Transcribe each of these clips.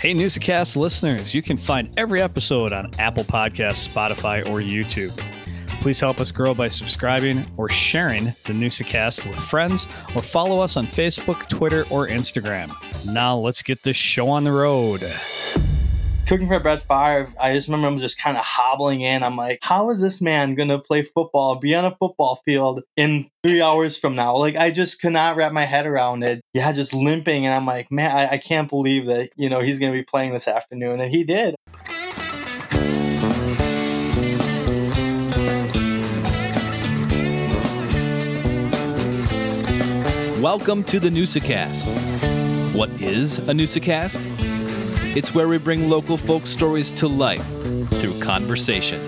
Hey, Newsacast listeners, you can find every episode on Apple Podcasts, Spotify, or YouTube. Please help us grow by subscribing or sharing the Newsacast with friends or follow us on Facebook, Twitter, or Instagram. Now let's get this show on the road. Cooking for Brett Favre, I just remember him just kind of hobbling in. I'm like, how is this man gonna play football, be on a football field in three hours from now? Like, I just could not wrap my head around it. Yeah, just limping, and I'm like, man, I, I can't believe that you know he's gonna be playing this afternoon, and he did. Welcome to the Newsacast. What is a Newsacast? It's where we bring local folk stories to life through conversation.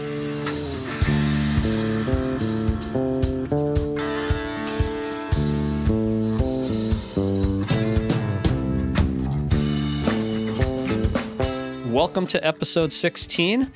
Welcome to episode 16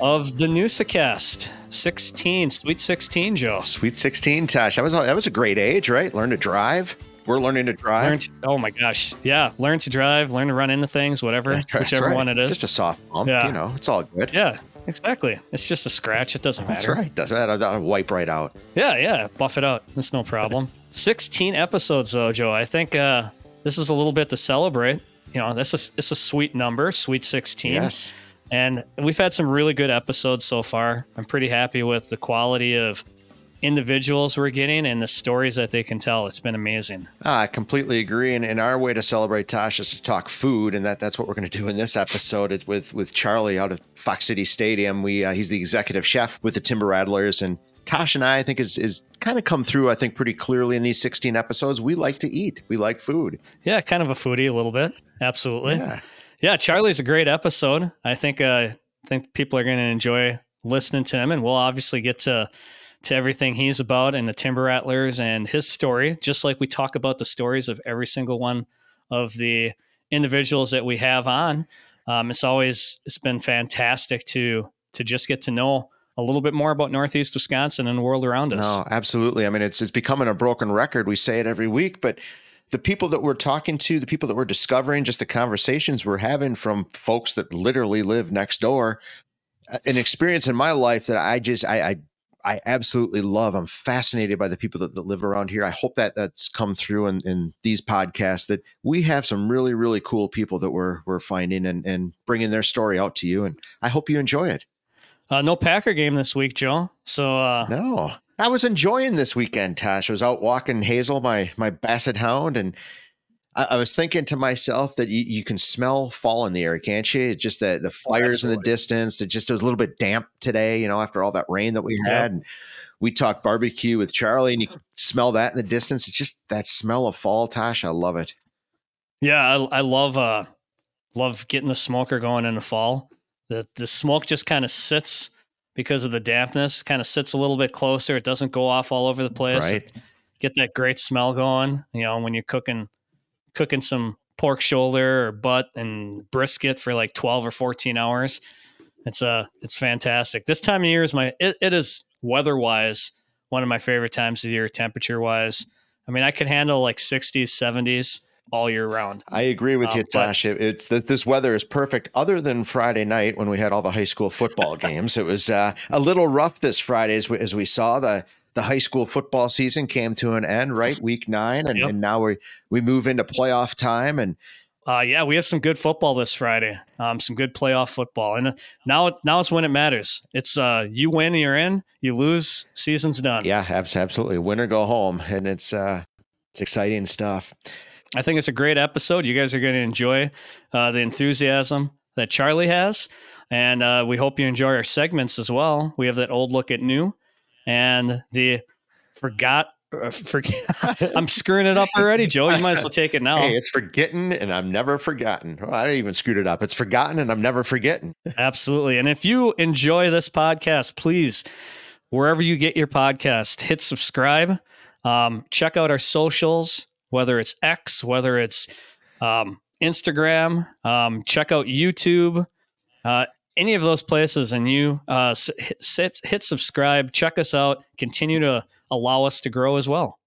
of the Newsacast. 16, sweet 16, Joe. Sweet 16, Tosh. That was that was a great age, right? Learn to drive. We're learning to drive. Learn to, oh my gosh. Yeah. Learn to drive, learn to run into things, whatever, right, whichever right. one it is. Just a soft bump, Yeah. you know. It's all good. yeah, exactly. It's just a scratch. It doesn't matter. That's right. Doesn't matter. That'll wipe right out. Yeah, yeah. Buff it out. It's no problem. 16 episodes, though, Joe. I think uh, this is a little bit to celebrate. You know, this is it's a sweet number, sweet 16. Yes. And we've had some really good episodes so far. I'm pretty happy with the quality of individuals we're getting and the stories that they can tell. It's been amazing. Ah, I completely agree. And, and our way to celebrate Tosh is to talk food, and that, that's what we're going to do in this episode. It's with with Charlie out of Fox City Stadium. We uh, he's the executive chef with the Timber Rattlers, and Tosh and I, I think, is is kind of come through. I think pretty clearly in these 16 episodes. We like to eat. We like food. Yeah, kind of a foodie a little bit. Absolutely. Yeah. Yeah, Charlie's a great episode. I think uh, I think people are going to enjoy listening to him, and we'll obviously get to to everything he's about and the Timber Rattlers and his story, just like we talk about the stories of every single one of the individuals that we have on. Um, it's always it's been fantastic to to just get to know a little bit more about Northeast Wisconsin and the world around us. No, absolutely. I mean, it's it's becoming a broken record. We say it every week, but the people that we're talking to, the people that we're discovering, just the conversations we're having from folks that literally live next door, uh, an experience in my life that I just I I, I absolutely love. I'm fascinated by the people that, that live around here. I hope that that's come through in, in these podcasts. That we have some really really cool people that we're we're finding and and bringing their story out to you. And I hope you enjoy it. Uh, no Packer game this week, Joe. So uh, No, I was enjoying this weekend, Tosh. I was out walking Hazel, my my basset hound, and I, I was thinking to myself that you, you can smell fall in the air, can't you? It's Just the the fires in the distance. It just it was a little bit damp today, you know, after all that rain that we had. And we talked barbecue with Charlie, and you can smell that in the distance. It's just that smell of fall, Tosh. I love it. Yeah, I, I love uh love getting the smoker going in the fall. The the smoke just kind of sits because of the dampness, kind of sits a little bit closer. It doesn't go off all over the place. Right. Get that great smell going. You know, when you're cooking cooking some pork shoulder or butt and brisket for like 12 or 14 hours. It's uh it's fantastic. This time of year is my it, it is weather wise one of my favorite times of the year, temperature wise. I mean, I could handle like 60s, 70s all year round. I agree with Um, you, Tosh. It, it's that this weather is perfect. Other than Friday night when we had all the high school football games, it was uh, a little rough this Friday as we, as we saw the the high school football season came to an end. Right, week nine, and, Yep. and now we we move into playoff time. And Uh, yeah, we have some good football this Friday. Um, some good playoff football, and uh, now now it's when it matters. It's uh, you win, you're in. You lose, season's done. yeah, abs- absolutely, win or go home, and it's uh, it's exciting stuff. I think it's a great episode. You guys are going to enjoy uh, the enthusiasm that Charlie has, and uh, we hope you enjoy our segments as well. We have that old look at new, and the forgot. Uh, forget. I'm screwing it up already, Joe. You might as well take it now. Hey, it's forgetting, and I'm never forgotten. Well, I even screwed it up. It's forgotten, and I'm never forgetting. Absolutely. And if you enjoy this podcast, please, wherever you get your podcast, hit subscribe. Um, check out our socials, whether it's X, whether it's um, Instagram. Um, check out YouTube. Uh, any of those places and you uh, hit, hit subscribe, check us out, continue to allow us to grow as well.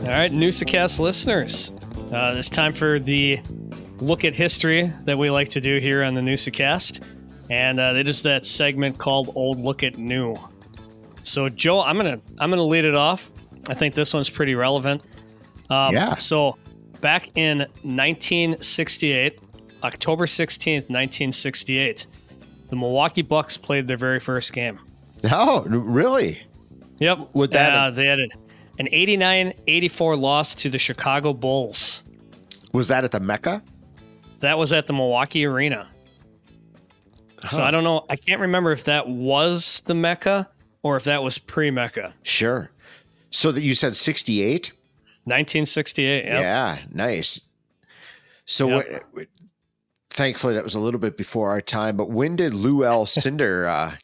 All right, Noosacast listeners, uh, it's time for the look at history that we like to do here on the Noosacast. And uh, it is that segment called Old Look at New. So, Joe, I'm gonna I'm gonna lead it off. I think this one's pretty relevant. Um, Yeah. So, back in 1968, October 16th, 1968, the Milwaukee Bucks played their very first game. Oh, really? Yep. With that- uh, they had an 89-84 loss to the Chicago Bulls. Was that at the Mecca? That was at the Milwaukee Arena. So I don't know. I can't remember if that was the Mecca or if that was pre-Mecca. Sure. So that you said 68? 1968. Yep. Yeah, nice. So Yep. thankfully that was a little bit before our time, but when did Lou L. Cinder uh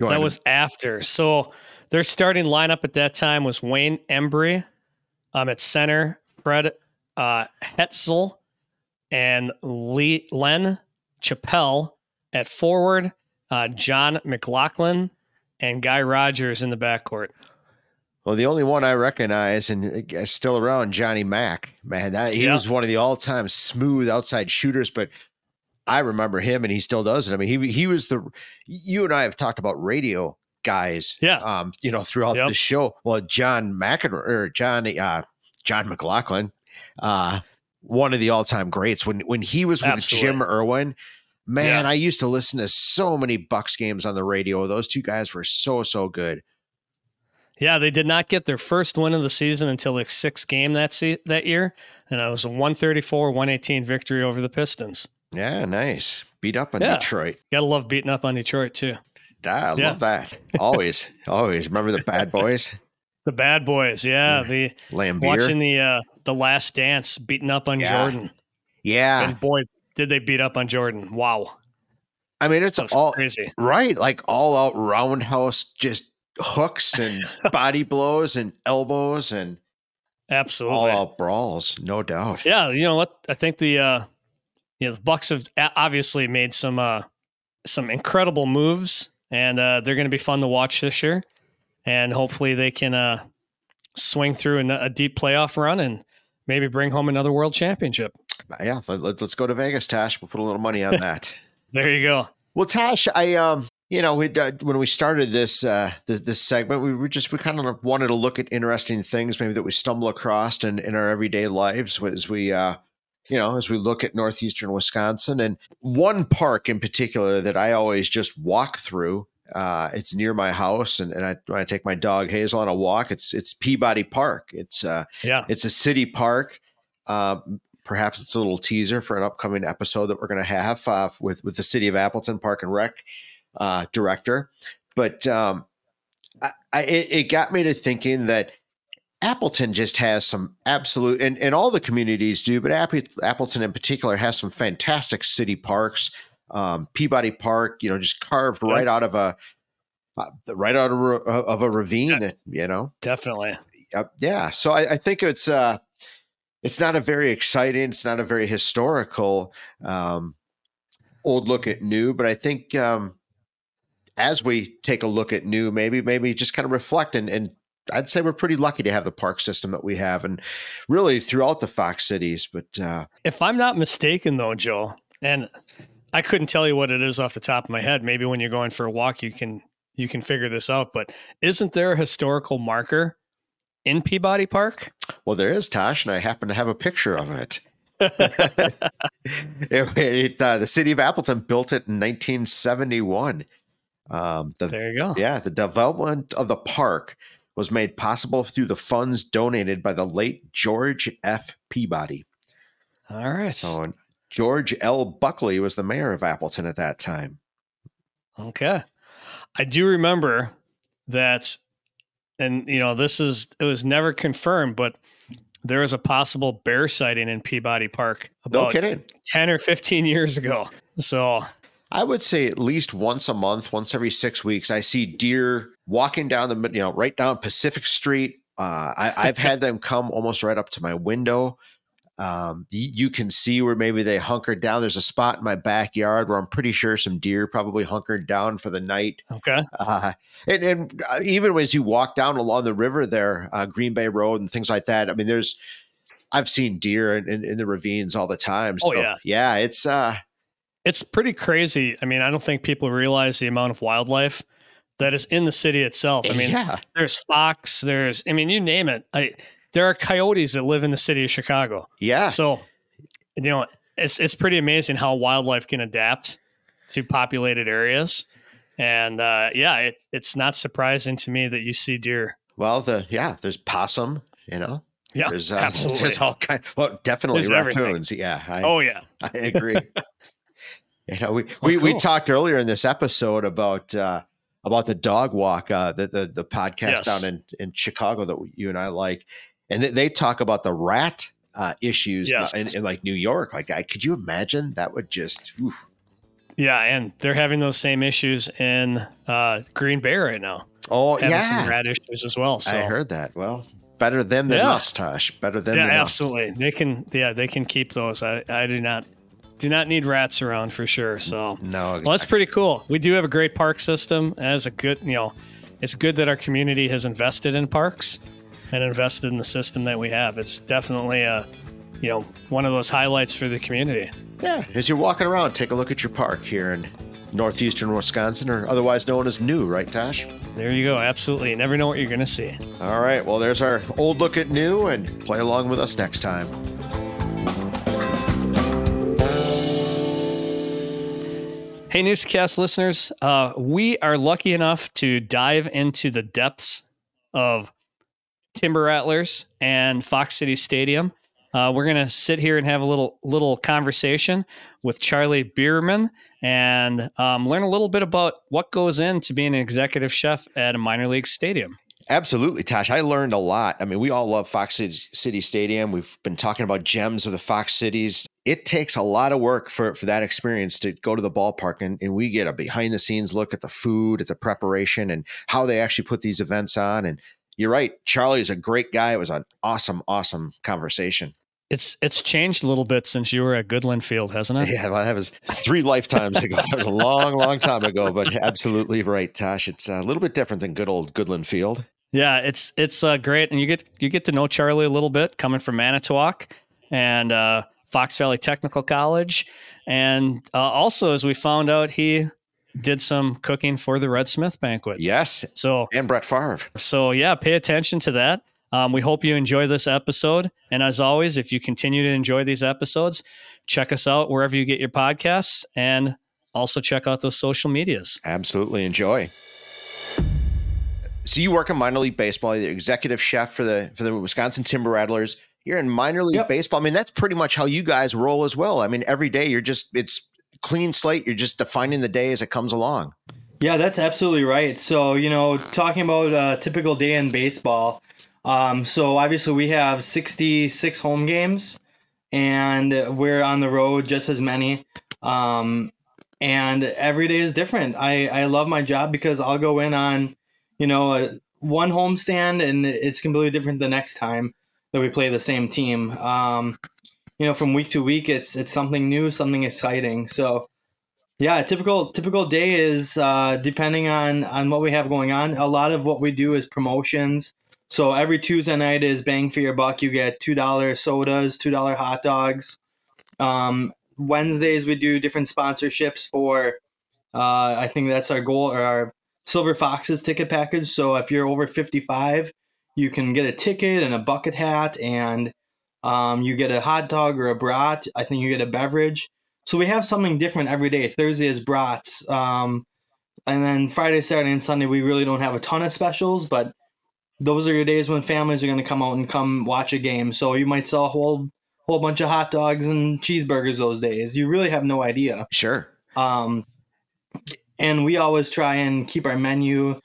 join? That was after. So their starting lineup at that time was Wayne Embry um, at center, Fred uh, Hetzel, and Lee, Len Chappell at forward, uh, Jon McGlocklin, and Guy Rodgers in the backcourt. Well, the only one I recognize and uh, still around, Johnny Mack. Man, that, he Yeah. was one of the all-time smooth outside shooters, but I remember him, and he still does it. I mean, he he was the. You and I have talked about radio guys, Yeah. Um, you know, throughout Yep. the show. Well, John McEnroe or John uh, Jon McGlocklin, uh, one of the all-time greats. When when he was with Absolutely. Jim Irwin, man, Yeah. I used to listen to so many Bucks games on the radio. Those two guys were so so good. Yeah, they did not get their first win of the season until the sixth game that se- that year, and it was a 134-118 victory over the Pistons. Yeah, nice. Beat up on Yeah. Detroit. Gotta love beating up on Detroit too. I Yeah. love that. Always, always. Remember the bad boys? The bad boys, yeah. Yeah. The Laimbeer. watching the uh the last dance beating up on Yeah. Jordan. yeah. And boy, did they beat up on Jordan. Wow. I mean, it's all crazy. right, like all out roundhouse, just hooks and body blows and elbows and absolutely all out brawls, no doubt. Yeah, you know what? I think the uh you know, the Bucks have obviously made some uh some incredible moves and uh they're going to be fun to watch this year. And hopefully they can uh swing through a, a deep playoff run and maybe bring home another world championship. Yeah, let, us go to Vegas, Tosh. We'll put a little money on that. There you go. Well, Tosh, I um, you know, we uh, when we started this uh this, this segment, we were just we kind of wanted to look at interesting things maybe that we stumble across in in our everyday lives as we uh you know as we look at northeastern Wisconsin and one park in particular that I always just walk through. Uh, it's near my house, and, and I when I take my dog Hazel on a walk, it's it's Peabody Park. It's uh Yeah. it's a city park. Um, perhaps it's a little teaser for an upcoming episode that we're going to have uh, with with the city of Appleton Park and Rec uh, director. But um, I, I, it, got me to thinking that Appleton just has some absolute, and, and all the communities do, but Appleton in particular has some fantastic city parks. Um, Peabody Park, you know, just carved Yeah. right out of a uh, right out of, a- of a ravine. You know, Definitely. Yep. Yeah. So I, I think it's uh it's not a very exciting, it's not a very historical um old look at new, but I think um as we take a look at new, maybe maybe just kind of reflect and, and I'd say we're pretty lucky to have the park system that we have and really throughout the Fox cities. But uh If I'm not mistaken, though, Joe, and I couldn't tell you what it is off the top of my head. Maybe when you're going for a walk, you can you can figure this out. But isn't there a historical marker in Peabody Park? well there is Tosh, and I happen to have a picture of it. it, it, uh, the city of Appleton built it in 1971. Um, the There you go. Yeah, the development of the park was made possible through the funds donated by the late George F. Peabody. All right. So George L. Buckley was the mayor of Appleton at that time. Okay. I do remember that, and you know, this is it was never confirmed, but there was a possible bear sighting in Peabody Park No about kidding. 10 or 15 years ago. So I would say at least once a month, once every six weeks, I see deer walking down the you know, right down Pacific Street. Uh, I, I've had them come almost right up to my window. Um, you, can see where maybe they hunkered down. There's a spot in my backyard where I'm pretty sure some deer probably hunkered down for the night. Okay. Uh, and, and uh, even as you walk down along the river there, uh, Green Bay Road and things like that, I mean, there's, I've seen deer in, in, in the ravines all the time. Oh, yeah. Yeah. It's, uh, It's pretty crazy. I mean, I don't think people realize the amount of wildlife that is in the city itself. I mean, yeah. there's fox, there's, I mean, you name it. I, there are coyotes that live in the city of Chicago. Yeah. So, you know, it's it's pretty amazing how wildlife can adapt to populated areas. And uh, yeah, it, it's not surprising to me that you see deer. Well, the, yeah, there's possum, you know, Yeah, there's, uh, absolutely. there's all kind, well, definitely There's everything. raccoons. Yeah. I, oh yeah, I agree. you know, we, we, we cool. talked earlier in this episode about uh, about the dog walk, uh, the, the the podcast Yes. down in, in Chicago that you and I like, and they, they talk about the rat uh, issues Yes. in, in like New York. Like, I, could you imagine? That would just oof. yeah, and they're having those same issues in uh, Green Bay right now. oh Having some yeah, rat issues as well. So I heard that. Well, better them than Yeah. us, Tosh. Better them yeah, than us. absolutely. They can yeah they can keep those. I I do not do not need rats around for sure. So No, Well, that's pretty cool. We do have a great park system. As a good, you know, it's good that our community has invested in parks and invested in the system that we have. It's definitely a, you know, one of those highlights for the community. Yeah, as you're walking around, take a look at your park here in northeastern Wisconsin, or otherwise known as New, right, Tosh? There you go. Absolutely. You never know what you're going to see. All right, well, there's our old look at New, and play along with us next time. Hey, Newscast listeners, uh, we are lucky enough to dive into the depths of Timber Rattlers and Fox City Stadium. Uh, we're gonna sit here and have a little little conversation with Charlie Behrmann and um, learn a little bit about what goes into being an executive chef at a minor league stadium. Absolutely, Tosh. I learned a lot. I mean, we all love Fox City, Stadium. We've been talking about gems of the Fox Cities. It takes a lot of work for, for that experience to go to the ballpark, and, and we get a behind the scenes look at the food, at the preparation, and how they actually put these events on. And you're right, Charlie is a great guy. It was an awesome, awesome conversation. It's it's changed a little bit since you were at Goodland Field, hasn't it? Yeah, well, that was three lifetimes ago. That was a long, long time ago, but absolutely right, Tosh. It's a little bit different than good old Goodland Field. Yeah, it's it's uh, great, and you get you get to know Charlie a little bit coming from Manitowoc and uh, Fox Valley Technical College, and uh, also as we found out, he did some cooking for the Red Smith banquet. Yes, So and Brett Favre. so yeah, pay attention to that. Um, we hope you enjoy this episode, and as always, if you continue to enjoy these episodes, check us out wherever you get your podcasts, and also check out those social medias. Absolutely enjoy. So you work in minor league baseball, you're the executive chef for the for the Wisconsin Timber Rattlers. You're in minor league Yep. baseball. I mean, that's pretty much how you guys roll as well. I mean, every day you're just it's clean slate. You're just defining the day as it comes along. Yeah, that's absolutely right. So, you know, talking about a typical day in baseball, um, so obviously we have 66 home games, and we're on the road just as many. Um, and every day is different. I, I love my job because I'll go in on, you know, a, one homestand, and it's completely different the next time that we play the same team. Um, you know, from week to week, it's it's something new, something exciting. So, yeah, typical typical day is uh, depending on on what we have going on. A lot of what we do is promotions. So every Tuesday night is bang for your buck. You get two dollar sodas, two dollar hot dogs. Um, Wednesdays we do different sponsorships for. Uh, I think that's our goal or our Silver Foxes ticket package. So if you're over 55, you can get a ticket and a bucket hat, and um, you get a hot dog or a brat. I think you get a beverage. So we have something different every day. Thursday is brats. Um, and then Friday, Saturday, and Sunday, we really don't have a ton of specials, but those are your days when families are going to come out and come watch a game. So you might sell a whole whole bunch of hot dogs and cheeseburgers those days. You really have no idea. Sure. Um, and we always try and keep our menu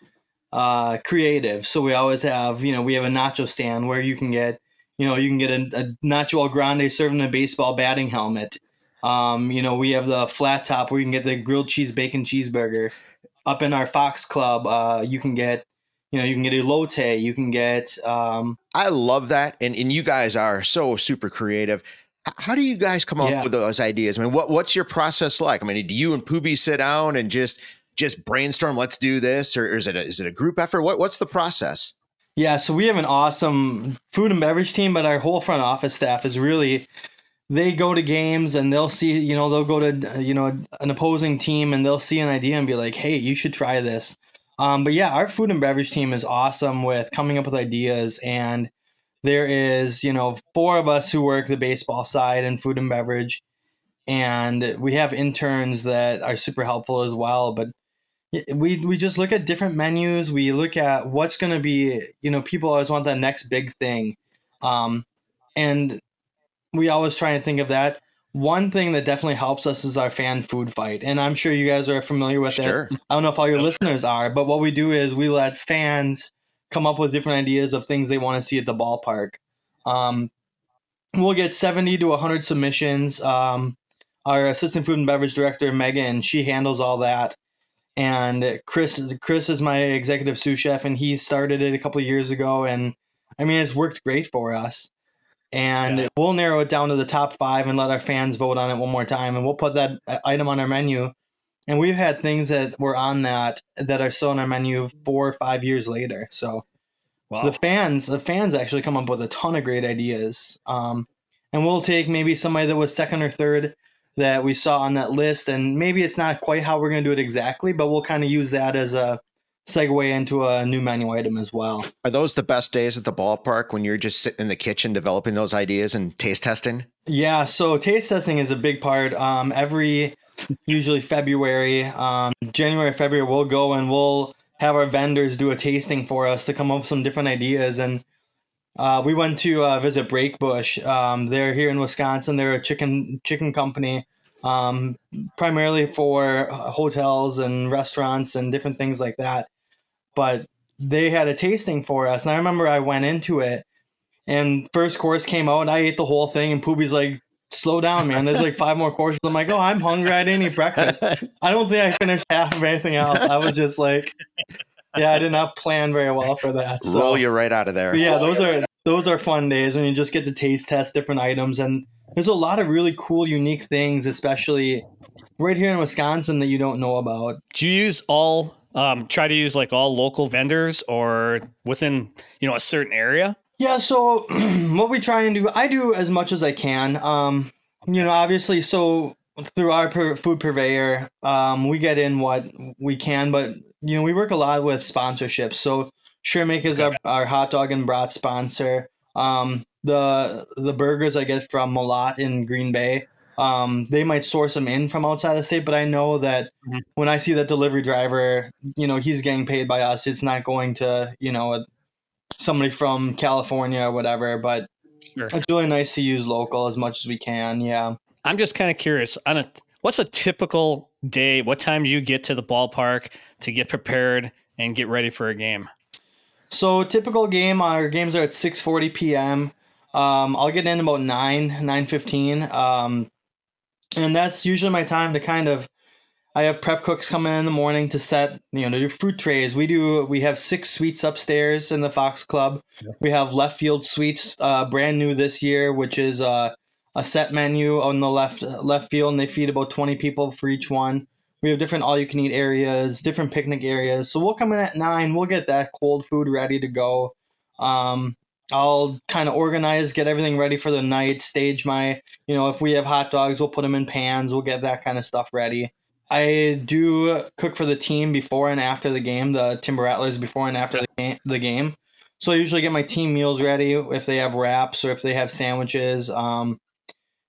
uh, creative. So we always have, you know, we have a nacho stand where you can get, you know, you can get a, a nacho al grande served in a baseball batting helmet. Um, you know, we have the flat top where you can get the grilled cheese bacon cheeseburger. Up in our Fox Club, uh, you can get, you know, you can get a elote, you can get. Um, I love that, and and you guys are so super creative. How do you guys come up Yeah. with those ideas? I mean, what what's your process like? I mean, do you and Pooby sit down and just just brainstorm? Let's do this, or is it a, is it a group effort? What what's the process? Yeah, so we have an awesome food and beverage team, but our whole front office staff is really they go to games and they'll see, you know, they'll go to you know an opposing team and they'll see an idea and be like, "Hey, you should try this." Um, but yeah, our food and beverage team is awesome with coming up with ideas and there is, you know, four of us who work the baseball side and food and beverage and we have interns that are super helpful as well, but we we just look at different menus. We look at what's going to be, you know, people always want that next big thing, um, and we always try and think of that. One thing that definitely helps us is our fan food fight, and I'm sure you guys are familiar with it. I don't know if all your listeners are, but what we do is we let fans come up with different ideas of things they want to see at the ballpark. Um, we'll get 70 to 100 submissions. Um, our assistant food and beverage director Megan, she handles all that, and Chris Chris is my executive sous chef, and he started it a couple of years ago, and I mean it's worked great for us. And Yeah. we'll narrow it down to the top five and let our fans vote on it one more time, and we'll put that uh, item on our menu. And we've had things that were on that that are still on our menu four or five years later. So Wow. the fans the fans actually come up with a ton of great ideas um, and we'll take maybe somebody that was second or third that we saw on that list and maybe it's not quite how we're going to do it exactly but we'll kind of use that as a segue into a new menu item as well Are those the best days at the ballpark when you're just sitting in the kitchen developing those ideas and taste testing? yeah so taste testing is a big part um, every usually february um, january february we'll go and we'll have our vendors do a tasting for us to come up with some different ideas and uh, we went to uh, visit Brakebush. Um, they're here in Wisconsin. They're a chicken chicken company, um, primarily for uh, hotels and restaurants and different things like that. But they had a tasting for us, and I remember I went into it, and first course came out, and I ate the whole thing, and Pooby's like, "Slow down, man. There's like five more courses." I'm like, "Oh, I'm hungry. I didn't eat breakfast." I don't think I finished half of anything else. I was just like, "Yeah, I did not plan very well for that." So. Roll you right out of there. Yeah, those are those are fun days when you just get to taste test different items, and there's a lot of really cool, unique things, especially right here in Wisconsin that you don't know about. Do you use all um, try to use like all local vendors or within you know a certain area? Yeah, so what we try and do, I do as much as I can. Um, you know, obviously, so through our per- food purveyor, um, we get in what we can, but you know, we work a lot with sponsorships. So Shermake is our, our hot dog and brat sponsor. Um, the the burgers I get from Malott in Green Bay. Um, they might source them in from outside the state, but I know that Mhm. when I see that delivery driver, you know, he's getting paid by us. It's not going to, you know, somebody from California or whatever. But Sure. it's really nice to use local as much as we can. Yeah. I'm just kind of curious on a what's a typical day? What time do you get to the ballpark to get prepared and get ready for a game? So typical game, our games are at 6:40 p.m. Um, I'll get in about nine, 9:15, um, and that's usually my time to kind of. I have prep cooks coming in in the morning to set, you know, to do fruit trays. We do. We have six suites upstairs in the Fox Club. We have left field suites, uh, brand new this year, which is uh, a set menu on the left left field, and they feed about 20 people for each one. We have different all you can eat areas, different picnic areas. So we'll come in at nine. We'll get that cold food ready to go. Um, I'll kind of organize, get everything ready for the night, stage my, you know, if we have hot dogs, we'll put them in pans. We'll get that kind of stuff ready. I do cook for the team before and after the game, the Timber Rattlers before and after the game. The game. So I usually get my team meals ready if they have wraps or if they have sandwiches. Um,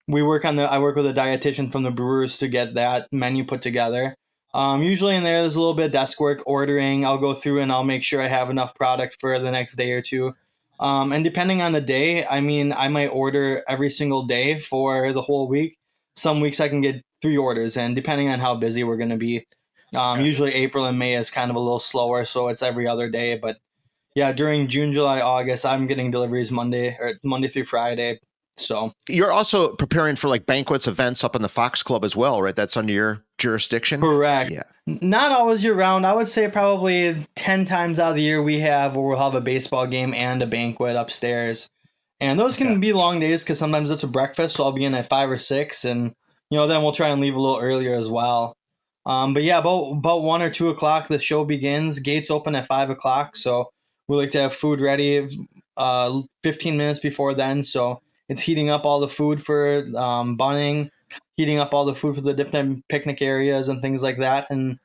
we work on the I work with a dietitian from the Brewers to get that menu put together. Um, usually in there, there's a little bit of desk work, ordering. I'll go through and I'll make sure I have enough product for the next day or two. Um, and depending on the day, I mean, I might order every single day for the whole week. Some weeks I can get three orders, and depending on how busy we're going to be, um, usually April and May is kind of a little slower, so it's every other day. But yeah, during June, July, August, I'm getting deliveries Monday or Monday through Friday, So you're also preparing for like banquets, events up in the Fox Club as well, right? That's under your jurisdiction. correct. Yeah. Not always year round. I would say probably ten times out of the year we have where we'll have a baseball game and a banquet upstairs, and those can Okay. be long days because sometimes it's a breakfast, so I'll be in at five or six, and you know then we'll try and leave a little earlier as well. Um, but yeah, about about one or two o'clock the show begins. Gates open at five o'clock, so we like to have food ready uh, 15 minutes before then. So it's heating up all the food for um, bunning, heating up all the food for the different picnic areas and things like that. And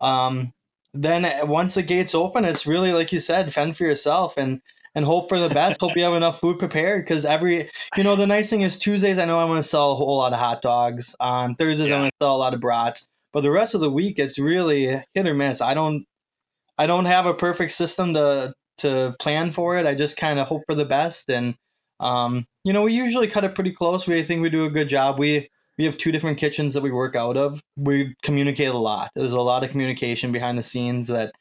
um, then once the gates open, it's really like you said, fend for yourself and and hope for the best. hope you have enough food prepared because every you know the nice thing is Tuesdays I know I'm going to sell a whole lot of hot dogs. On Thursdays Yeah. I'm going to sell a lot of brats. But the rest of the week it's really hit or miss. I don't I don't have a perfect system to to plan for it. I just kind of hope for the best and um, you know, we usually cut it pretty close. We think we do a good job. We we have two different kitchens that we work out of. We communicate a lot. There's a lot of communication behind the scenes that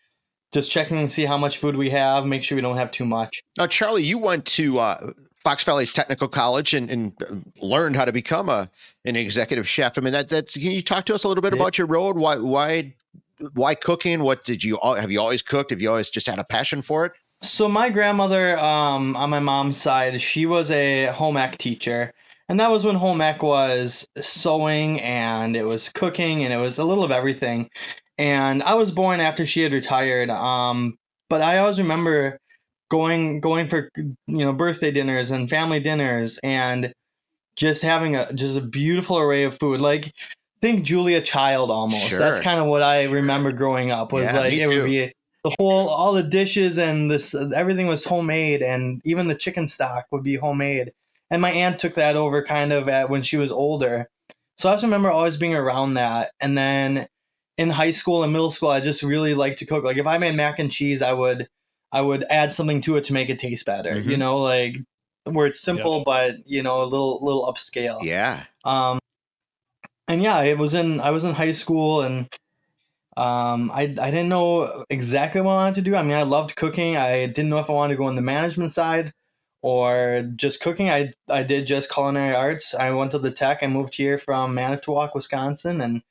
just checking and see how much food we have, make sure we don't have too much. Now, Charlie, you went to uh, Fox Valley Technical College and, and learned how to become a an executive chef. I mean, that, that's can you talk to us a little bit Yeah. about your road? Why why why cooking? What did you have you always cooked? Have you always just had a passion for it? So my grandmother, um, on my mom's side, she was a home ec teacher, and that was when home ec was sewing and it was cooking and it was a little of everything. And I was born after she had retired, um, but I always remember going going for you know birthday dinners and family dinners and just having a just a beautiful array of food. Like think Julia Child almost. That's kind of what I remember growing up. Was Yeah, like it too. would be the whole all the dishes and this everything was homemade and even the chicken stock would be homemade. And my aunt took that over kind of at when she was older. So i just remember always being around that. And then in high school and middle school i just really liked to cook. Like if i made mac and cheese i would i would add something to it to make it taste better Mhm. you know like where it's simple but you know a little little upscale. Yeah, um, and yeah, it was in I was in high school and um, I I didn't know exactly what I wanted to do. I mean, I loved cooking. I didn't know if I wanted to go on the management side or just cooking. I I did just culinary arts. I went to the tech. I moved here from Manitowoc, Wisconsin, and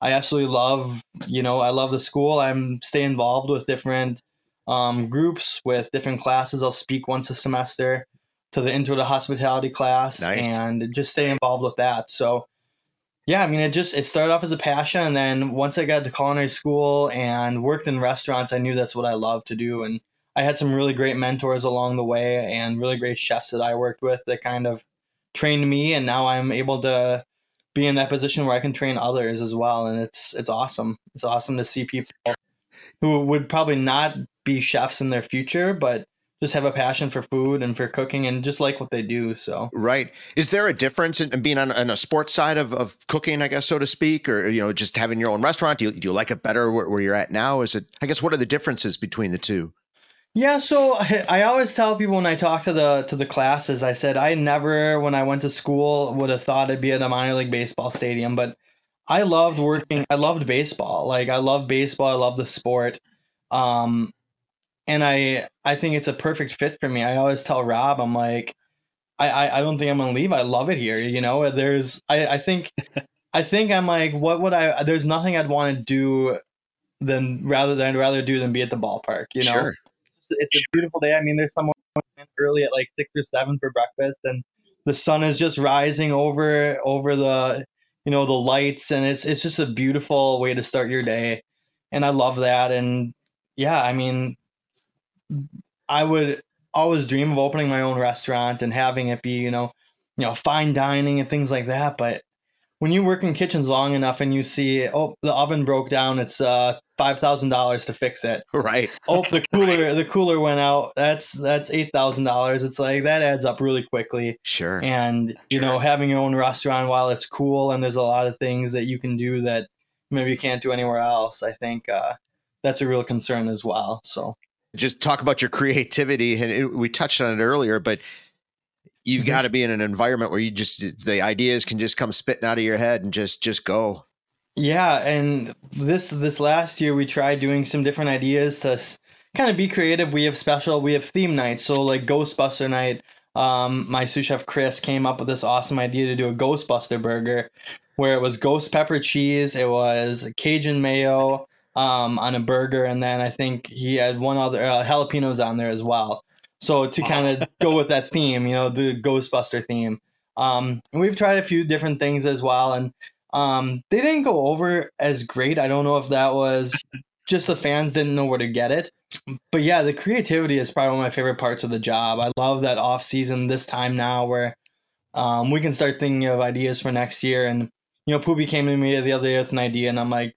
I absolutely love you know I love the school. I'm stay involved with different um, groups with different classes. I'll speak once a semester to the intro to hospitality class Nice. and just stay involved with that. So yeah, I mean, it just it started off as a passion, and then once I got to culinary school and worked in restaurants, I knew that's what I loved to do, and I had some really great mentors along the way, and really great chefs that I worked with that kind of trained me, and now I'm able to be in that position where I can train others as well, and it's it's awesome. It's awesome to see people who would probably not be chefs in their future, but just have a passion for food and for cooking and just like what they do. So right. Is there a difference in, in being on, on a sports side of, of cooking, I guess, so to speak, or you know, just having your own restaurant? Do you, do you like it better where, where you're at now? Is it? I guess what are the differences between the two? Yeah, so I, I always tell people when I talk to the to the classes, I said I never, when I went to school, would have thought I'd be at a minor league baseball stadium, but I loved working. I loved baseball. Like I love baseball. I love the sport. Um, and I I think it's a perfect fit for me. I always tell Rob, I'm like, I I, I don't think I'm gonna leave. I love it here. You know, there's I I think I think I'm like, what would I? There's nothing I'd want to do than rather than rather do than be at the ballpark. You know sure. it's a beautiful day. I mean, there's someone early at like six or seven for breakfast, and the sun is just rising over over the you know the lights, and it's it's just a beautiful way to start your day, and I love that. And yeah, I mean, I would always dream of opening my own restaurant and having it be you know you know fine dining and things like that, but when you work in kitchens long enough and you see oh the oven broke down it's uh five thousand dollars to fix it. Right. oh the cooler the cooler went out that's that's eight thousand dollars. It's like that adds up really quickly. Sure. and you know having your own restaurant while it's cool and there's a lot of things that you can do that maybe you can't do anywhere else i think uh, that's a real concern as well so just talk about your creativity and it, we touched on it earlier but you've Mhm. got to be in an environment where you just the ideas can just come spitting out of your head and just just go yeah and this this last year we tried doing some different ideas to kind of be creative we have special we have theme nights so like ghostbuster night um, my sous chef Chris came up with this awesome idea to do a Ghostbuster burger, where it was ghost pepper cheese, it was Cajun mayo um, on a burger, and then I think he had one other uh, jalapenos on there as well. So to kind of go with that theme, you know, the Ghostbuster theme. Um, and we've tried a few different things as well, and um, they didn't go over as great. I don't know if that was just the fans didn't know where to get it. But yeah, the creativity is probably one of my favorite parts of the job. I love that off season this time now where um, we can start thinking of ideas for next year. And you know, Poopy came to me the other day with an idea, and I'm like,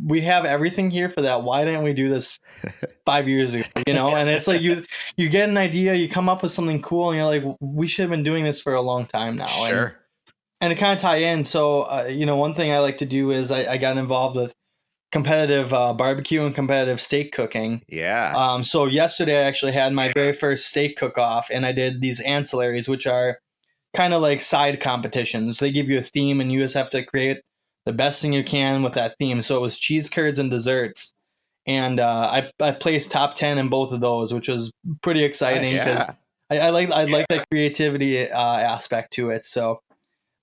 we have everything here for that. Why didn't we do this five years ago? You know, and it's like you you get an idea, you come up with something cool, and you're like, we should have been doing this for a long time now. Sure. And, and to kind of tie in, so uh, you know, one thing I like to do is I, I got involved with competitive uh, barbecue and competitive steak cooking. Yeah. Um, so yesterday I actually had my very first steak cook off, and I did these ancillaries, which are kind of like side competitions. They give you a theme, and you just have to create the best thing you can with that theme. So it was cheese curds and desserts, and uh, I I placed top ten in both of those, which was pretty exciting because yeah. I, I like I like that creativity uh, aspect to it. So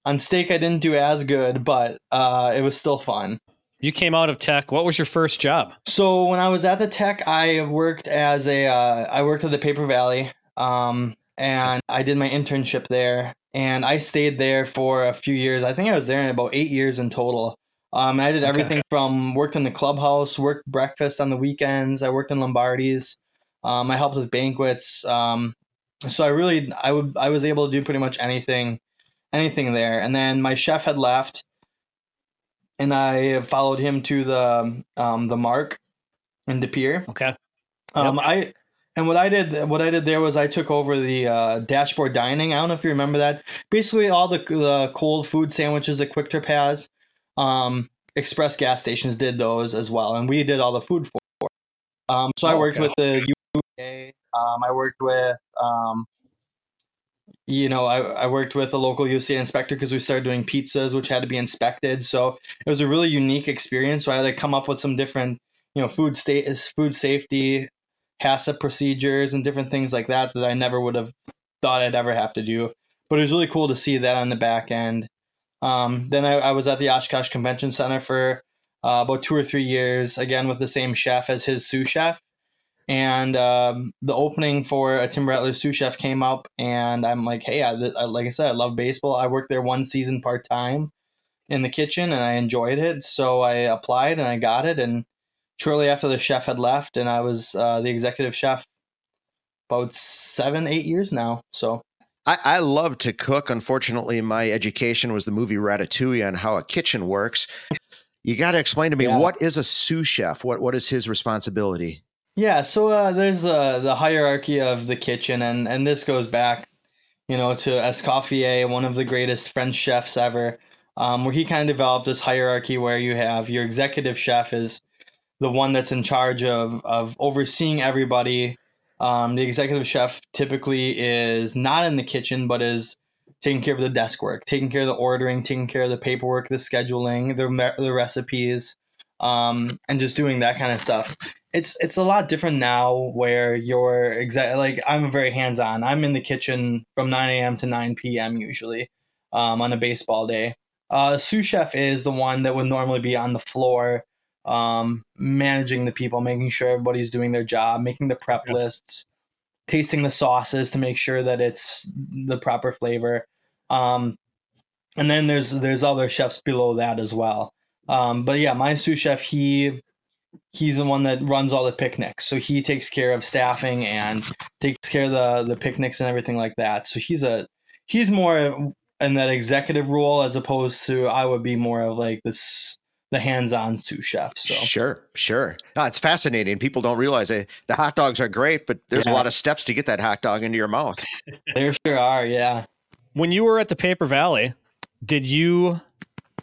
on steak I didn't do as good, but uh, it was still fun. You came out of tech. What was your first job? So when I was at the tech, I worked as a uh, I worked at the Paper Valley, um, and I did my internship there, and I stayed there for a few years. I think I was there in about eight years in total. Um, I did Okay. everything from worked in the clubhouse, worked breakfast on the weekends. I worked in Lombardi's. Um, I helped with banquets. Um, so I really I would I was able to do pretty much anything, anything there. And then my chef had left, and I followed him to the um, the Mark in De Pere. Okay. Um, I and what I did what I did there was I took over the uh, dashboard dining. I don't know if you remember that. Basically, all the, the cold food sandwiches that Kwik Trip has, um, Express gas stations did those as well, and we did all the food for. it. Um, so I Oh, worked okay. with the UA. Um, I worked with um, you know, I, I worked with the local UCA inspector because we started doing pizzas, which had to be inspected. So it was a really unique experience. So I had to come up with some different, you know, food status, food safety, HACCP procedures, and different things like that that I never would have thought I'd ever have to do. But it was really cool to see that on the back end. Um, then I, I was at the Oshkosh Convention Center for uh, about two or three years, again with the same chef as his sous chef and um, the opening for a Tim Rattler sous chef came up, and I'm like, hey, I, I, like I said, I love baseball. I worked there one season part time in the kitchen, and I enjoyed it. So I applied and I got it. And shortly after the chef had left, and I was uh, the executive chef about seven, eight years now. So I, I love to cook. Unfortunately, my education was the movie Ratatouille on how a kitchen works. You got to explain to me Yeah. what is a sous chef? What what is his responsibility? Yeah, so uh, there's uh, the hierarchy of the kitchen, and, and this goes back, you know, to Escoffier, one of the greatest French chefs ever, um, where he kind of developed this hierarchy where you have your executive chef is the one that's in charge of, of overseeing everybody. Um, the executive chef typically is not in the kitchen, but is taking care of the desk work, taking care of the ordering, taking care of the paperwork, the scheduling, the, the recipes, um, and just doing that kind of stuff it's it's a lot different now where you're exact like I'm very hands on. I'm in the kitchen from 9 a.m. to 9 p.m. usually um, on a baseball day. Uh, sous chef is the one that would normally be on the floor, um, managing the people, making sure everybody's doing their job, making the prep Yeah. lists, tasting the sauces to make sure that it's the proper flavor. Um, and then there's there's other chefs below that as well. Um, but yeah, my sous chef he he's the one that runs all the picnics. So he takes care of staffing and takes care of the the picnics and everything like that. So he's a he's more in that executive role as opposed to I would be more of like this the hands-on sous chef. So Sure, sure. No, it's fascinating. People don't realize it. The hot dogs are great, but there's a lot of steps to get that hot dog into your mouth. there sure are, yeah. When you were at the Paper Valley, did you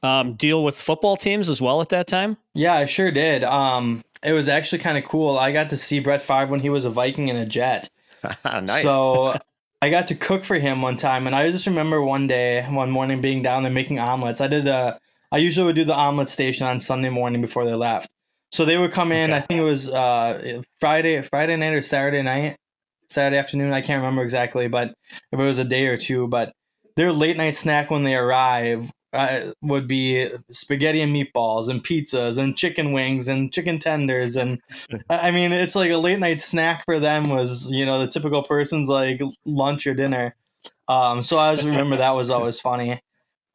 um, deal with football teams as well at that time? Yeah, I sure did. Um it was actually kind of cool. I got to see Brett Favre when he was a Viking and a Jet. nice. So I got to cook for him one time, and I just remember one day, one morning, being down there making omelets. I did a, I usually would do the omelet station on Sunday morning before they left. So they would come in. Okay. I think it was uh, Friday, Friday night or Saturday night, Saturday afternoon. I can't remember exactly, but if it was a day or two. But their late night snack when they arrive uh, would be spaghetti and meatballs and pizzas and chicken wings and chicken tenders and I mean it's like a late night snack for them was you know the typical person's like lunch or dinner. Um, so I just remember that was always funny.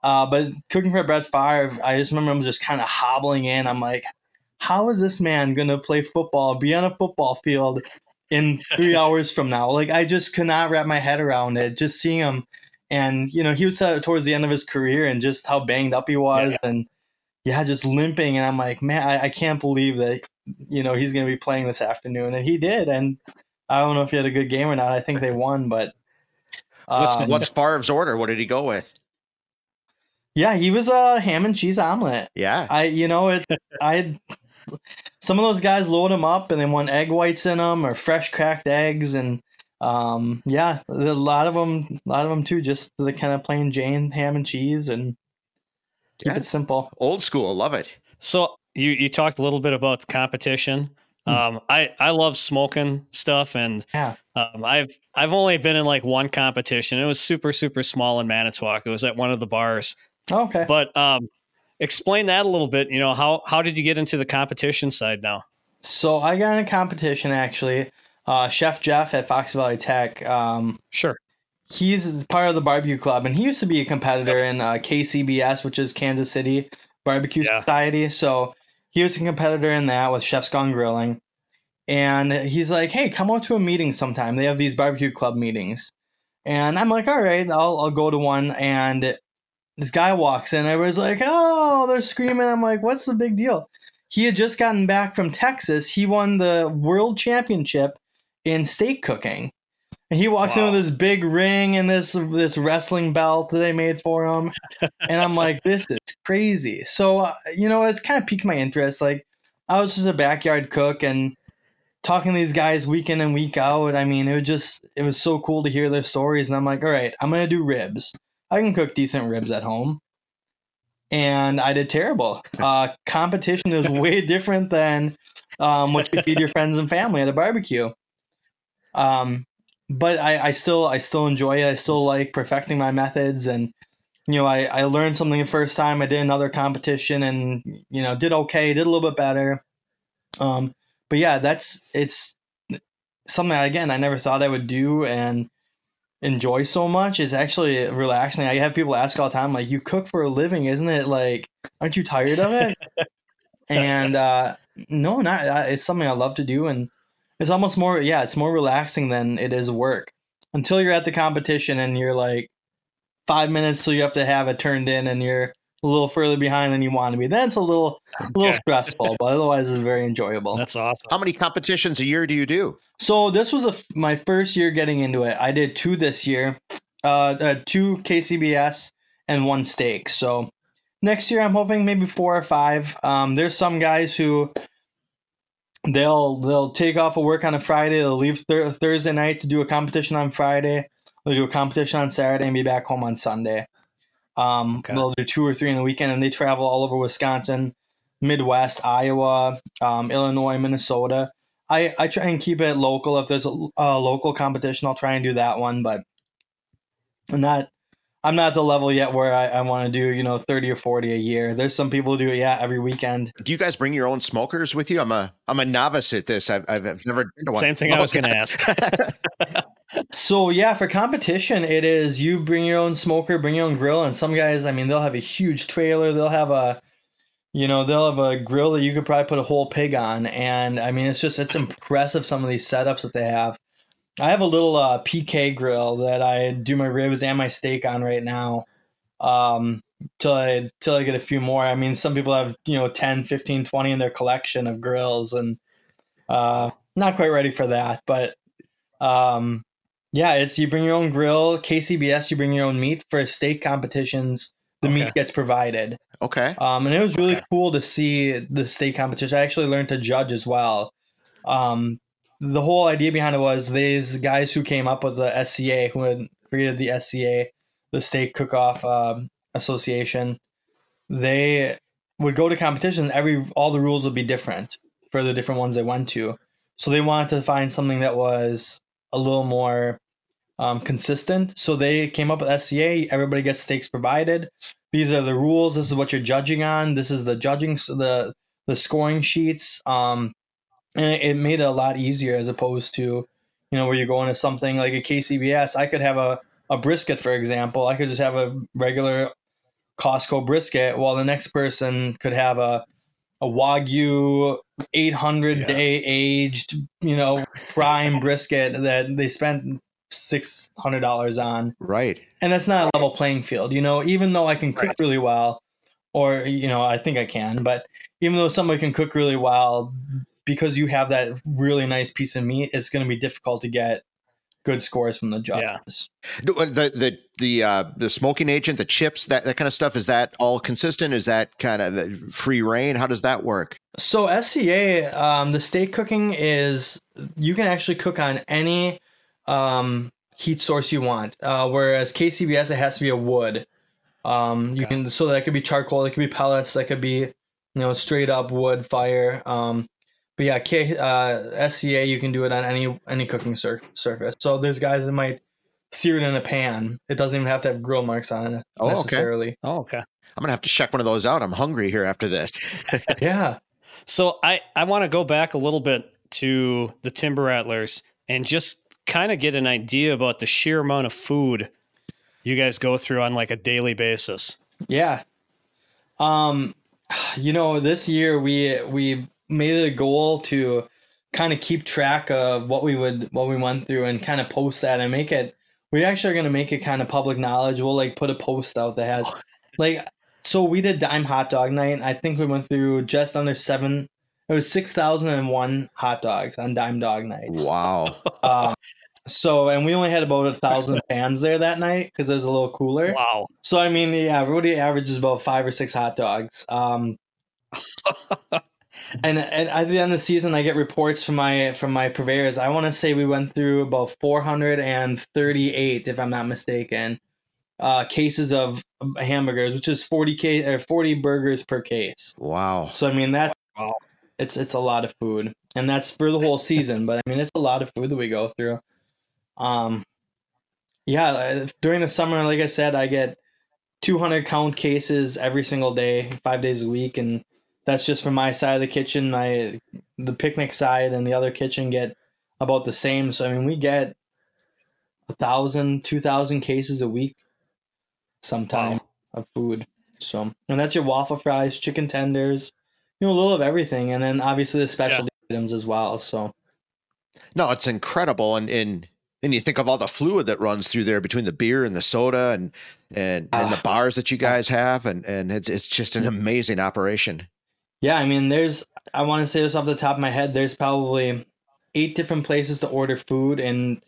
Uh, but cooking for Brett Favre, I just remember him just kind of hobbling in. I'm like, how is this man gonna play football, be on a football field in three hours from now? Like I just could not wrap my head around it. Just seeing him, and you know he was uh, towards the end of his career, and just how banged up he was, Yeah. and yeah, just limping. And I'm like, man, I, I can't believe that you know he's gonna be playing this afternoon, and he did. And I don't know if he had a good game or not. I think they won, but What's um, what's Favre's order? What did he go with? Yeah, he was a ham and cheese omelet. Yeah. I you know it I some of those guys load them up and they want egg whites in them or fresh cracked eggs and um yeah a lot of them a lot of them too just the kind of plain Jane ham and cheese and keep Yeah. it simple. Old school. Love it. So you you talked a little bit about the competition. Hmm. Um, I I love smoking stuff, and Yeah. um, I've I've only been in like one competition. It was super super small in Manitowoc. It was at one of the bars. Okay. But um, explain that a little bit. You know how how did you get into the competition side now? So I got in a competition actually. Uh, Chef Jeff at Fox Valley Tech. Um, Sure. he's part of the barbecue club and he used to be a competitor in uh, KCBS, which is Kansas City Barbecue Yeah. Society. So he was a competitor in that with Chef's Gone Grilling. And he's like, hey, come out to a meeting sometime. They have these barbecue club meetings. And I'm like, all right, I'll, I'll go to one. And this guy walks in. Everybody's like, oh, they're screaming. I'm like, what's the big deal? He had just gotten back from Texas. He won the world championship in steak cooking. And he walks Wow. in with this big ring and this this wrestling belt that they made for him. and I'm like, this is crazy. So, uh, you know, it's kind of piqued my interest. Like, I was just a backyard cook and talking to these guys week in and week out. I mean, it was just, it was so cool to hear their stories. And I'm like, all right, I'm going to do ribs. I can cook decent ribs at home. And I did terrible. Uh, competition is way different than um, what you feed your friends and family at a barbecue. Um, but I, I still I still enjoy it. I still like perfecting my methods and you know I, I learned something the first time. I did another competition and you know did okay, did a little bit better. Um, but yeah, that's it's something again I never thought I would do and enjoy so much. It's actually relaxing. I have people ask all the time like, "You cook for a living, isn't it? Like, aren't you tired of it?" and uh, no, not. It's something I love to do and it's almost more yeah it's more relaxing than it is work until you're at the competition and you're like five minutes till you have to have it turned in and you're a little further behind than you want to be then it's a little a little stressful but otherwise it's very enjoyable That's awesome. How many competitions a year do you do? so this was a, my first year getting into it i did two this year uh, uh two kcbs and one steak so next year i'm hoping maybe four or five um there's some guys who they'll they'll take off of work on a Friday. They'll leave thur- Thursday night to do a competition on Friday. They'll do a competition on Saturday and be back home on Sunday. Um, Okay. They'll do two or three in the weekend, and they travel all over Wisconsin, Midwest, Iowa, um, Illinois, Minnesota. I, I try and keep it local. If there's a, a local competition, I'll try and do that one. But I'm not I'm not at the level yet where I, I want to do you know 30 or 40 a year. There's some people who do it yeah every weekend. Do you guys bring your own smokers with you? I'm a I'm a novice at this. I've I've, I've never been to one. Same thing I was going to ask. So yeah, for competition, it is you bring your own smoker, bring your own grill, and some guys, I mean, they'll have a huge trailer. They'll have a, you know, they'll have a grill that you could probably put a whole pig on, and I mean, it's just it's impressive some of these setups that they have. I have a little uh, PK grill that I do my ribs and my steak on right now. Um, till I till I get a few more. I mean, some people have you know 10, 15, 20 in their collection of grills, and uh, not quite ready for that, but um, yeah, it's you bring your own grill. KCBS, you bring your own meat for steak competitions. The Okay. meat gets provided. Okay. Um, and it was really Okay. cool to see the steak competition. I actually learned to judge as well. Um, the whole idea behind it was these guys who came up with the SCA, who had created the SCA, the Steak Cook-Off um, Association. They would go to competitions. Every all the rules would be different for the different ones they went to. So they wanted to find something that was a little more um, consistent. So they came up with SCA. Everybody gets steaks provided. These are the rules. This is what you're judging on. This is the judging the the scoring sheets. Um, and it, made it a lot easier as opposed to you know where you're going to something like a KCBS. I could have a a brisket, for example. I could just have a regular Costco brisket, while the next person could have a a Wagyu 800 yeah. day aged, you know, prime brisket that they spent six hundred dollars on. Right. And that's not a level playing field. You know, even though I can cook right. really well, or you know, I think I can, but even though somebody can cook really well, because you have that really nice piece of meat, it's going to be difficult to get good scores from the judges. Yeah. Uh, the the the uh, the smoking agent, the chips, that that kind of stuff. Is that all consistent? Is that kind of free reign? How does that work? So SCA, um, the steak cooking is you can actually cook on any um, heat source you want. Uh, whereas KCBS, it has to be a wood. Um, you okay. can so that could be charcoal, that could be pellets, that could be you know straight up wood fire. Um, but yeah, K, uh, SCA you can do it on any any cooking sur- surface. So there's guys that might sear it in a pan. It doesn't even have to have grill marks on it oh, necessarily. Okay. Oh, okay. I'm gonna have to check one of those out. I'm hungry here after this. yeah. So I I want to go back a little bit to the Timber Rattlers and just kind of get an idea about the sheer amount of food you guys go through on like a daily basis. Yeah. Um, you know, this year we we made it a goal to kind of keep track of what we would what we went through and kind of post that and make it we actually are going to make it kind of public knowledge. We'll like put a post out that has like so we did dime hot dog night. I think we went through just under seven it was 6001 hot dogs on dime dog night. Wow. Um, so and we only had about a thousand fans there that night because it was a little cooler. Wow. So i mean yeah everybody averages about five or six hot dogs. Um and, and at the end of the season, I get reports from my from my purveyors. I want to say we went through about 438, if I'm not mistaken, uh, cases of hamburgers, which is 40 k or 40 burgers per case. Wow. So I mean that wow. it's it's a lot of food, and that's for the whole season. But I mean it's a lot of food that we go through. Um, yeah, uh, during the summer, like I said, I get 200 count cases every single day, five days a week, and that's just from my side of the kitchen. My the picnic side and the other kitchen get about the same. So I mean, we get a thousand, two thousand cases a week, sometime wow. of food. So and that's your waffle fries, chicken tenders, you know, a little of everything, and then obviously the specialty yeah. items as well. So no, it's incredible, and and and you think of all the fluid that runs through there between the beer and the soda and and, and the ah. bars that you guys have, and and it's it's just an amazing operation. Yeah, I mean, there's, I want to say this off the top of my head, there's probably eight different places to order food and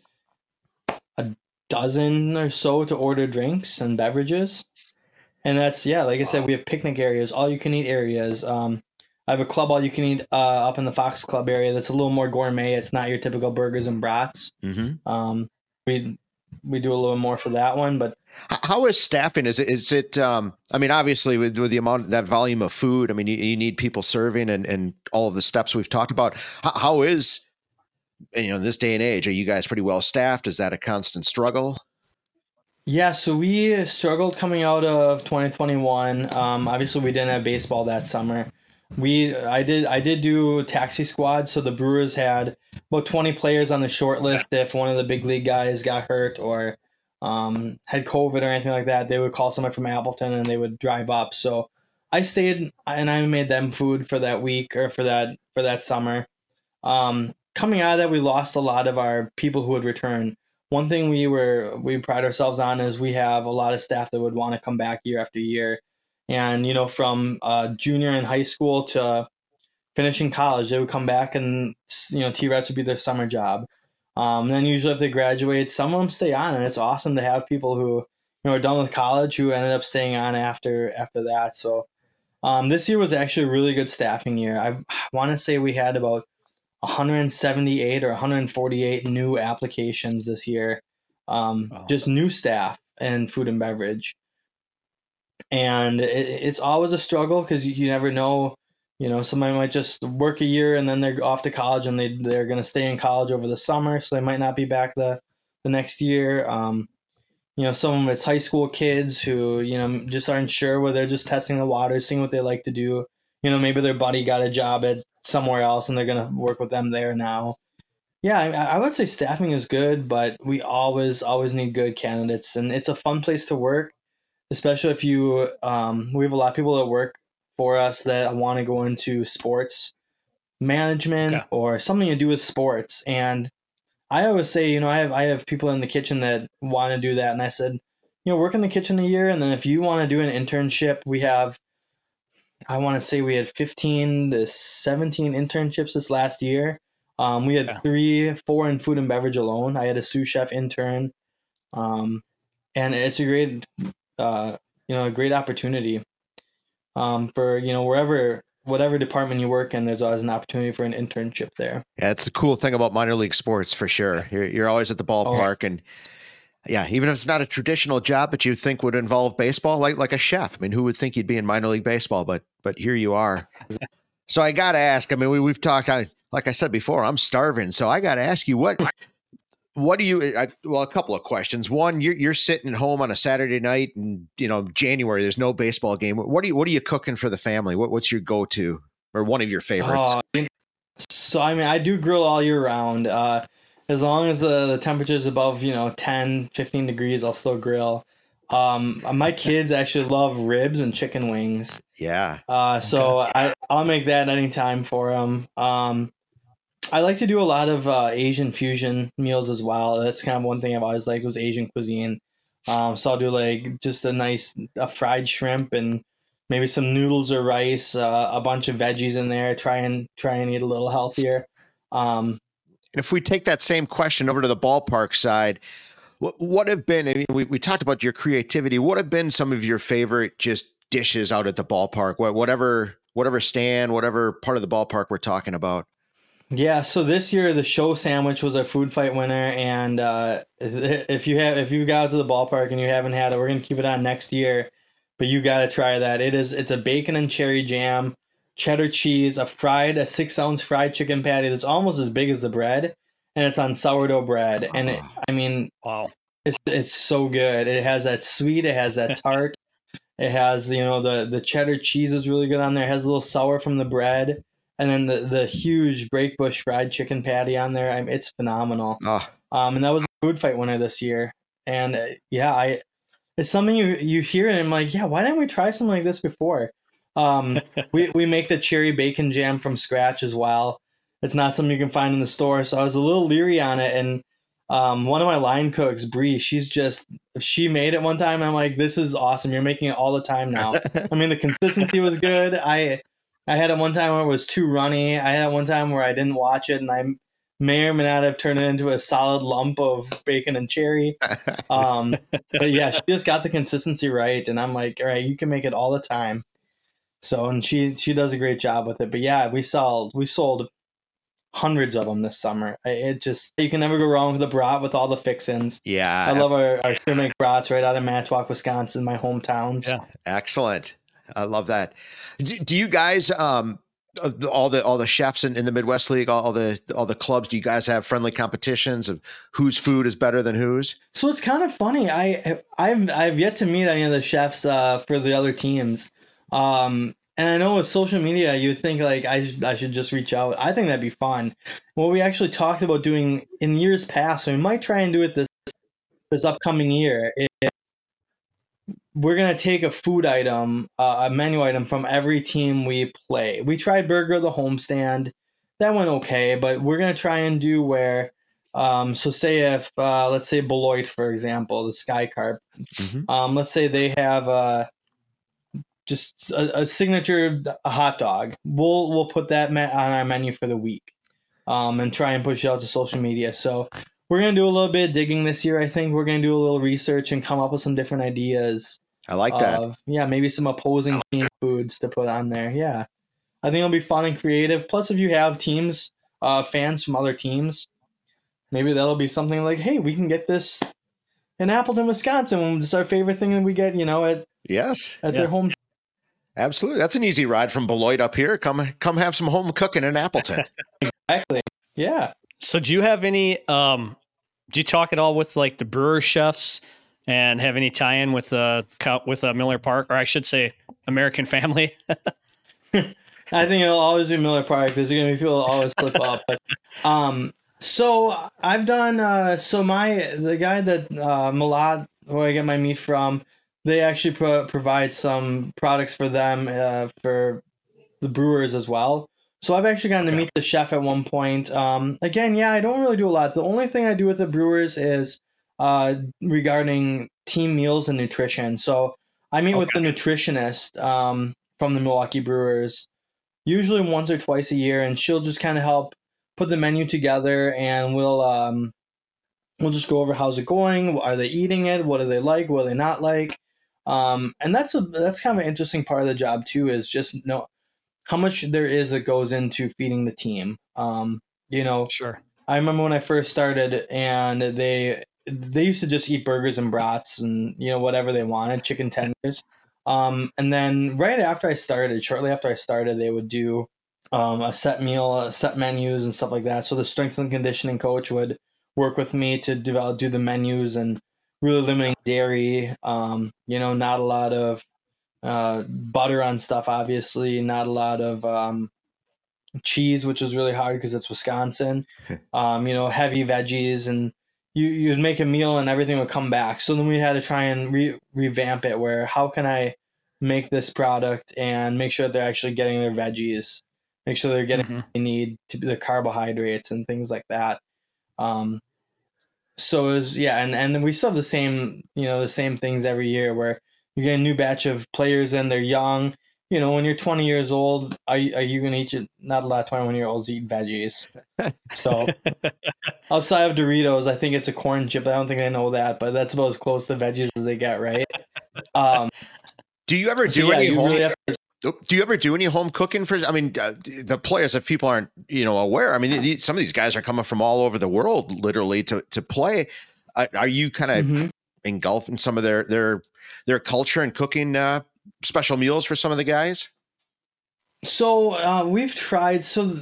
a dozen or so to order drinks and beverages. And that's, yeah, like I said, we have picnic areas, all you can eat areas. Um, I have a club all you can eat uh, up in the Fox Club area that's a little more gourmet. It's not your typical burgers and brats. Mm-hmm. Um, we we do a little more for that one. But how is staffing? Is it is it? Um, I mean, obviously with, with the amount that volume of food, I mean, you, you need people serving and and all of the steps we've talked about. how, how is you know in this day and age? Are you guys pretty well staffed? Is that a constant struggle? Yeah, so we struggled coming out of 2021. Um, obviously, we didn't have baseball that summer. We I did I did do taxi squad, so the Brewers had about 20 players on the short list. If one of the big league guys got hurt or um, had COVID or anything like that, they would call someone from Appleton and they would drive up. So I stayed and I made them food for that week or for that for that summer. Um, coming out of that, we lost a lot of our people who would return. One thing we were we pride ourselves on is we have a lot of staff that would want to come back year after year and you know from uh, junior in high school to finishing college they would come back and you know t-rats would be their summer job. Um, then usually if they graduate some of them stay on and it's awesome to have people who you know are done with college who ended up staying on after after that. So um, this year was actually a really good staffing year. I want to say we had about 178 or 148 new applications this year. Um, wow. just new staff and food and beverage and it, it's always a struggle because you, you never know You know, somebody might just work a year and then they're off to college and they they're going to stay in college over the summer, so they might not be back the the next year. Um, you know, some of it's high school kids who you know just aren't sure where they're just testing the water, seeing what they like to do. You know, maybe their buddy got a job at somewhere else and they're going to work with them there now. Yeah, I, I would say staffing is good, but we always always need good candidates, and it's a fun place to work, especially if you. Um, we have a lot of people that work for us that want to go into sports management okay. or something to do with sports, and I always say, you know, I have I have people in the kitchen that want to do that, and I said, you know, work in the kitchen a year, and then if you want to do an internship, we have. I want to say we had 15 to 17 internships this last year um, we had yeah. three, four in food and beverage alone. I had a sous chef intern, um, and it's a great, uh, you know, a great opportunity um, for you know wherever whatever department you work in, there's always an opportunity for an internship there. Yeah, it's the cool thing about minor league sports for sure. You're you're always at the ballpark, oh. and yeah, even if it's not a traditional job, that you think would involve baseball, like like a chef. I mean, who would think you'd be in minor league baseball? But but here you are. so I got to ask. I mean, we we've talked. I like I said before, I'm starving. So I got to ask you what what do you I, well a couple of questions. One you're, you're sitting at home on a saturday night and you know january there's no baseball game. What are you what are you cooking for the family? What, what's your go-to or one of your favorites? Uh, so i mean i do grill all year round. Uh, as long as the, the temperature is above you know 10 15 degrees i'll still grill. Um, my kids actually love ribs and chicken wings. Yeah. Uh, so okay. I, i'll make that anytime for them um, I like to do a lot of uh, Asian fusion meals as well. That's kind of one thing I've always liked was Asian cuisine. Um, so I'll do like just a nice a fried shrimp and maybe some noodles or rice, uh, a bunch of veggies in there. Try and try and eat a little healthier. Um, if we take that same question over to the ballpark side, what, what have been? I mean, we we talked about your creativity. What have been some of your favorite just dishes out at the ballpark? Whatever whatever stand, whatever part of the ballpark we're talking about. Yeah, so this year the show sandwich was a food fight winner, and uh, if you have if you've got out to the ballpark and you haven't had it, we're gonna keep it on next year. But you gotta try that. It is it's a bacon and cherry jam, cheddar cheese, a fried a six ounce fried chicken patty that's almost as big as the bread, and it's on sourdough bread. And it, I mean, wow, it's it's so good. It has that sweet, it has that tart, it has you know the the cheddar cheese is really good on there. It has a little sour from the bread and then the the huge Brakebush fried chicken patty on there. I mean, it's phenomenal. Oh. Um, and that was a food fight winner this year. And uh, yeah, I it's something you you hear and I'm like, yeah, why didn't we try something like this before? Um, we we make the cherry bacon jam from scratch as well. It's not something you can find in the store, so I was a little leery on it. And um, one of my line cooks, Bree, she's just she made it one time. I'm like, this is awesome. You're making it all the time now. I mean, the consistency was good. I I had it one time where it was too runny. I had it one time where I didn't watch it and I may or may not have turned it into a solid lump of bacon and cherry. Um, but yeah, she just got the consistency right, and I'm like, all right, you can make it all the time. So and she she does a great job with it. But yeah, we sold we sold hundreds of them this summer. It just you can never go wrong with a brat with all the fixins. Yeah, I love our our make brats right out of Manitowoc, Wisconsin, my hometown. Yeah, excellent. I love that. Do, do you guys, um, all the all the chefs in, in the Midwest League, all, all, the all the clubs, do you guys have friendly competitions of whose food is better than whose? So it's kind of funny. I I've I've yet to meet any of the chefs uh, for the other teams. Um, and I know with social media, you think like I should, I should just reach out. I think that'd be fun. What we actually talked about doing in years past, so we might try and do it this this upcoming year, we're gonna take a food item, uh, a menu item from every team we play. We tried Burger the homestand, that went okay, but we're gonna try and do where, um, so say if uh, let's say Beloit for example, the Sky Carp, mm-hmm. um, let's say they have uh, just a, a, signature a hot dog. We'll we'll put that on our menu for the week, um, and try and push it out to social media. So we're gonna do a little bit of digging this year. I think we're gonna do a little research and come up with some different ideas. I like that. yeah, maybe some opposing team foods to put on there. Yeah, I think it'll be fun and creative. Plus, if you have teams, uh, fans from other teams, maybe that'll be something like, hey, we can get this in Appleton, Wisconsin. It's our favorite thing that we get, you know, at yes at yeah. their home Absolutely. That's an easy ride from Beloit up here. Come come have some home cooking in Appleton. exactly. Yeah. So do you have any um do you talk at all with like the brewer chefs and have any tie-in with uh with uh, Miller Park or I should say American Family? I think it'll always be Miller Park. There's gonna be people that always slip up. But um so I've done uh so my the guy that uh Malad who I get my meat from, they actually pro- provide some products for them uh, for the brewers as well. So I've actually gotten to meet the chef at one point. Um, again, yeah, I don't really do a lot. The only thing I do with the brewers is uh, regarding team meals and nutrition. So I meet okay. with the nutritionist um, from the Milwaukee Brewers usually once or twice a year, and she'll just kind of help put the menu together, and we'll um, we'll just go over how's it going, are they eating it, what do they like, what do they not like, um, and that's a that's kind of an interesting part of the job too is just know how much there is that goes into feeding the team. Um, you know, sure. I remember when I first started, and they they used to just eat burgers and brats and you know whatever they wanted, chicken tenders. Um, and then right after I started, shortly after I started, they would do um, a set meal, set menus and stuff like that. So the strength and conditioning coach would work with me to develop, do the menus and really limiting dairy. Um, you know, not a lot of uh, butter on stuff, obviously, not a lot of um, cheese, which is really hard because it's Wisconsin. um, you know, heavy veggies, and you you'd make a meal and everything would come back. So then we had to try and re- revamp it. Where how can I make this product and make sure that they're actually getting their veggies, make sure they're getting mm-hmm. what they need to be the carbohydrates and things like that. Um, so it was yeah, and and we still have the same you know the same things every year where you get a new batch of players and they're young. You know, when you're 20 years old, are you, are you gonna eat? Not a lot of 21 year olds eat veggies. So outside of Doritos, I think it's a corn chip. I don't think I know that, but that's about as close to veggies as they get, right? Um, do you ever do so, yeah, any home? Really to, do you ever do any home cooking for? I mean, uh, the players, if people aren't you know aware, I mean, these, some of these guys are coming from all over the world, literally, to to play. Uh, are you kind of mm-hmm. engulfing some of their their their culture and cooking uh, special meals for some of the guys? So uh, we've tried. So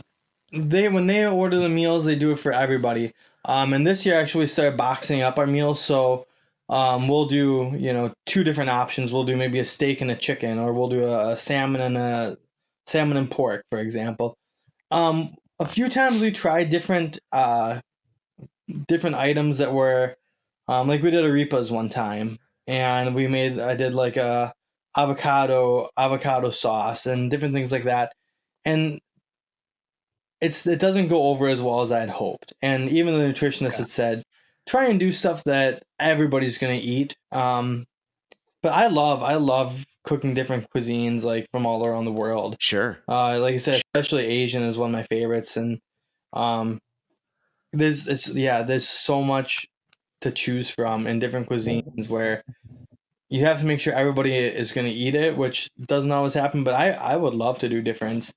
they when they order the meals, they do it for everybody. Um, and this year actually we started boxing up our meals. So um, we'll do you know two different options. We'll do maybe a steak and a chicken, or we'll do a, a salmon and a salmon and pork, for example. Um, a few times we tried different uh, different items that were um, like we did arepas one time and we made I did like a avocado avocado sauce and different things like that, and it's it doesn't go over as well as I had hoped. And even the nutritionist okay. had said, try and do stuff that everybody's gonna eat. Um, but I love I love cooking different cuisines like from all around the world. Sure. Uh, like I said, especially Asian is one of my favorites, and um, there's it's yeah, there's so much to choose from in different cuisines where you have to make sure everybody is going to eat it, which doesn't always happen. But I, I would love to do different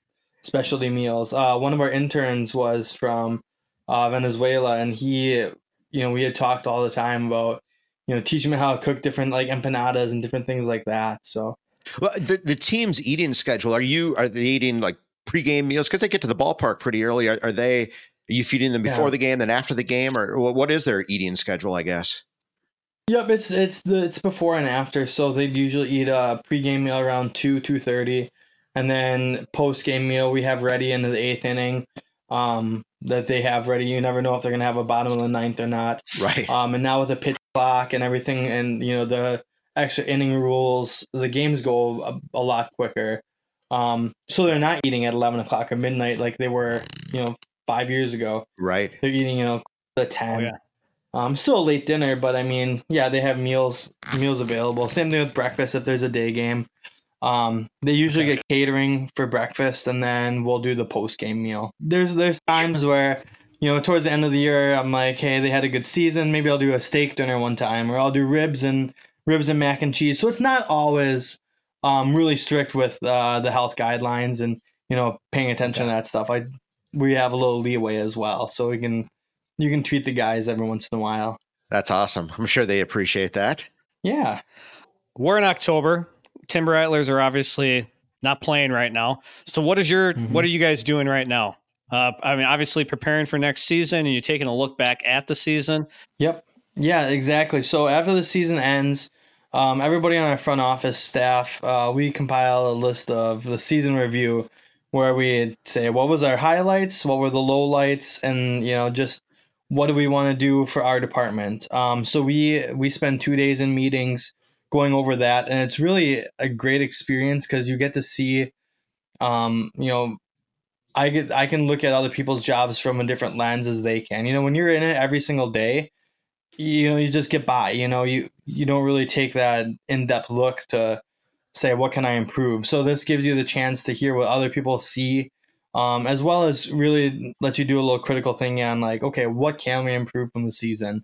specialty meals. Uh, one of our interns was from uh, Venezuela, and he, you know, we had talked all the time about, you know, teaching me how to cook different like empanadas and different things like that. So, well, the the team's eating schedule are you are they eating like pregame meals because they get to the ballpark pretty early? Are, are they are you feeding them before yeah. the game, then after the game, or what is their eating schedule? I guess. Yep, it's it's the it's before and after. So they usually eat a pregame meal around two two thirty, and then post game meal we have ready into the eighth inning. Um, that they have ready. You never know if they're gonna have a bottom of the ninth or not. Right. Um, and now with the pitch clock and everything, and you know the extra inning rules, the games go a, a lot quicker. Um, so they're not eating at eleven o'clock or midnight like they were, you know, five years ago. Right. They're eating, you know, the ten. Oh, yeah. Um, still a late dinner, but I mean, yeah, they have meals meals available. Same thing with breakfast if there's a day game. Um, they usually okay. get catering for breakfast, and then we'll do the post game meal. There's there's times where you know towards the end of the year, I'm like, hey, they had a good season. Maybe I'll do a steak dinner one time, or I'll do ribs and ribs and mac and cheese. So it's not always um, really strict with uh, the health guidelines and you know paying attention okay. to that stuff. I we have a little leeway as well, so we can you can treat the guys every once in a while. That's awesome. I'm sure they appreciate that. Yeah. We're in October. Timber Rattlers are obviously not playing right now. So what is your Mhm. what are you guys doing right now? Uh, I mean, obviously preparing for next season, and you're taking a look back at the season. Yep. Yeah, exactly. So after the season ends, um, everybody on our front office staff, uh, we compile a list of the season review where we say what was our highlights, what were the lowlights, and you know just what do we want to do for our department. Um, so we we spend two days in meetings going over that, and it's really a great experience because you get to see, um, you know, I get I can look at other people's jobs from a different lens as they can. You know, when you're in it every single day, you know, you just get by. You know, you you don't really take that in depth look to say what can I improve. So this gives you the chance to hear what other people see, um, as well as really let you do a little critical thing on like, okay, what can we improve from the season?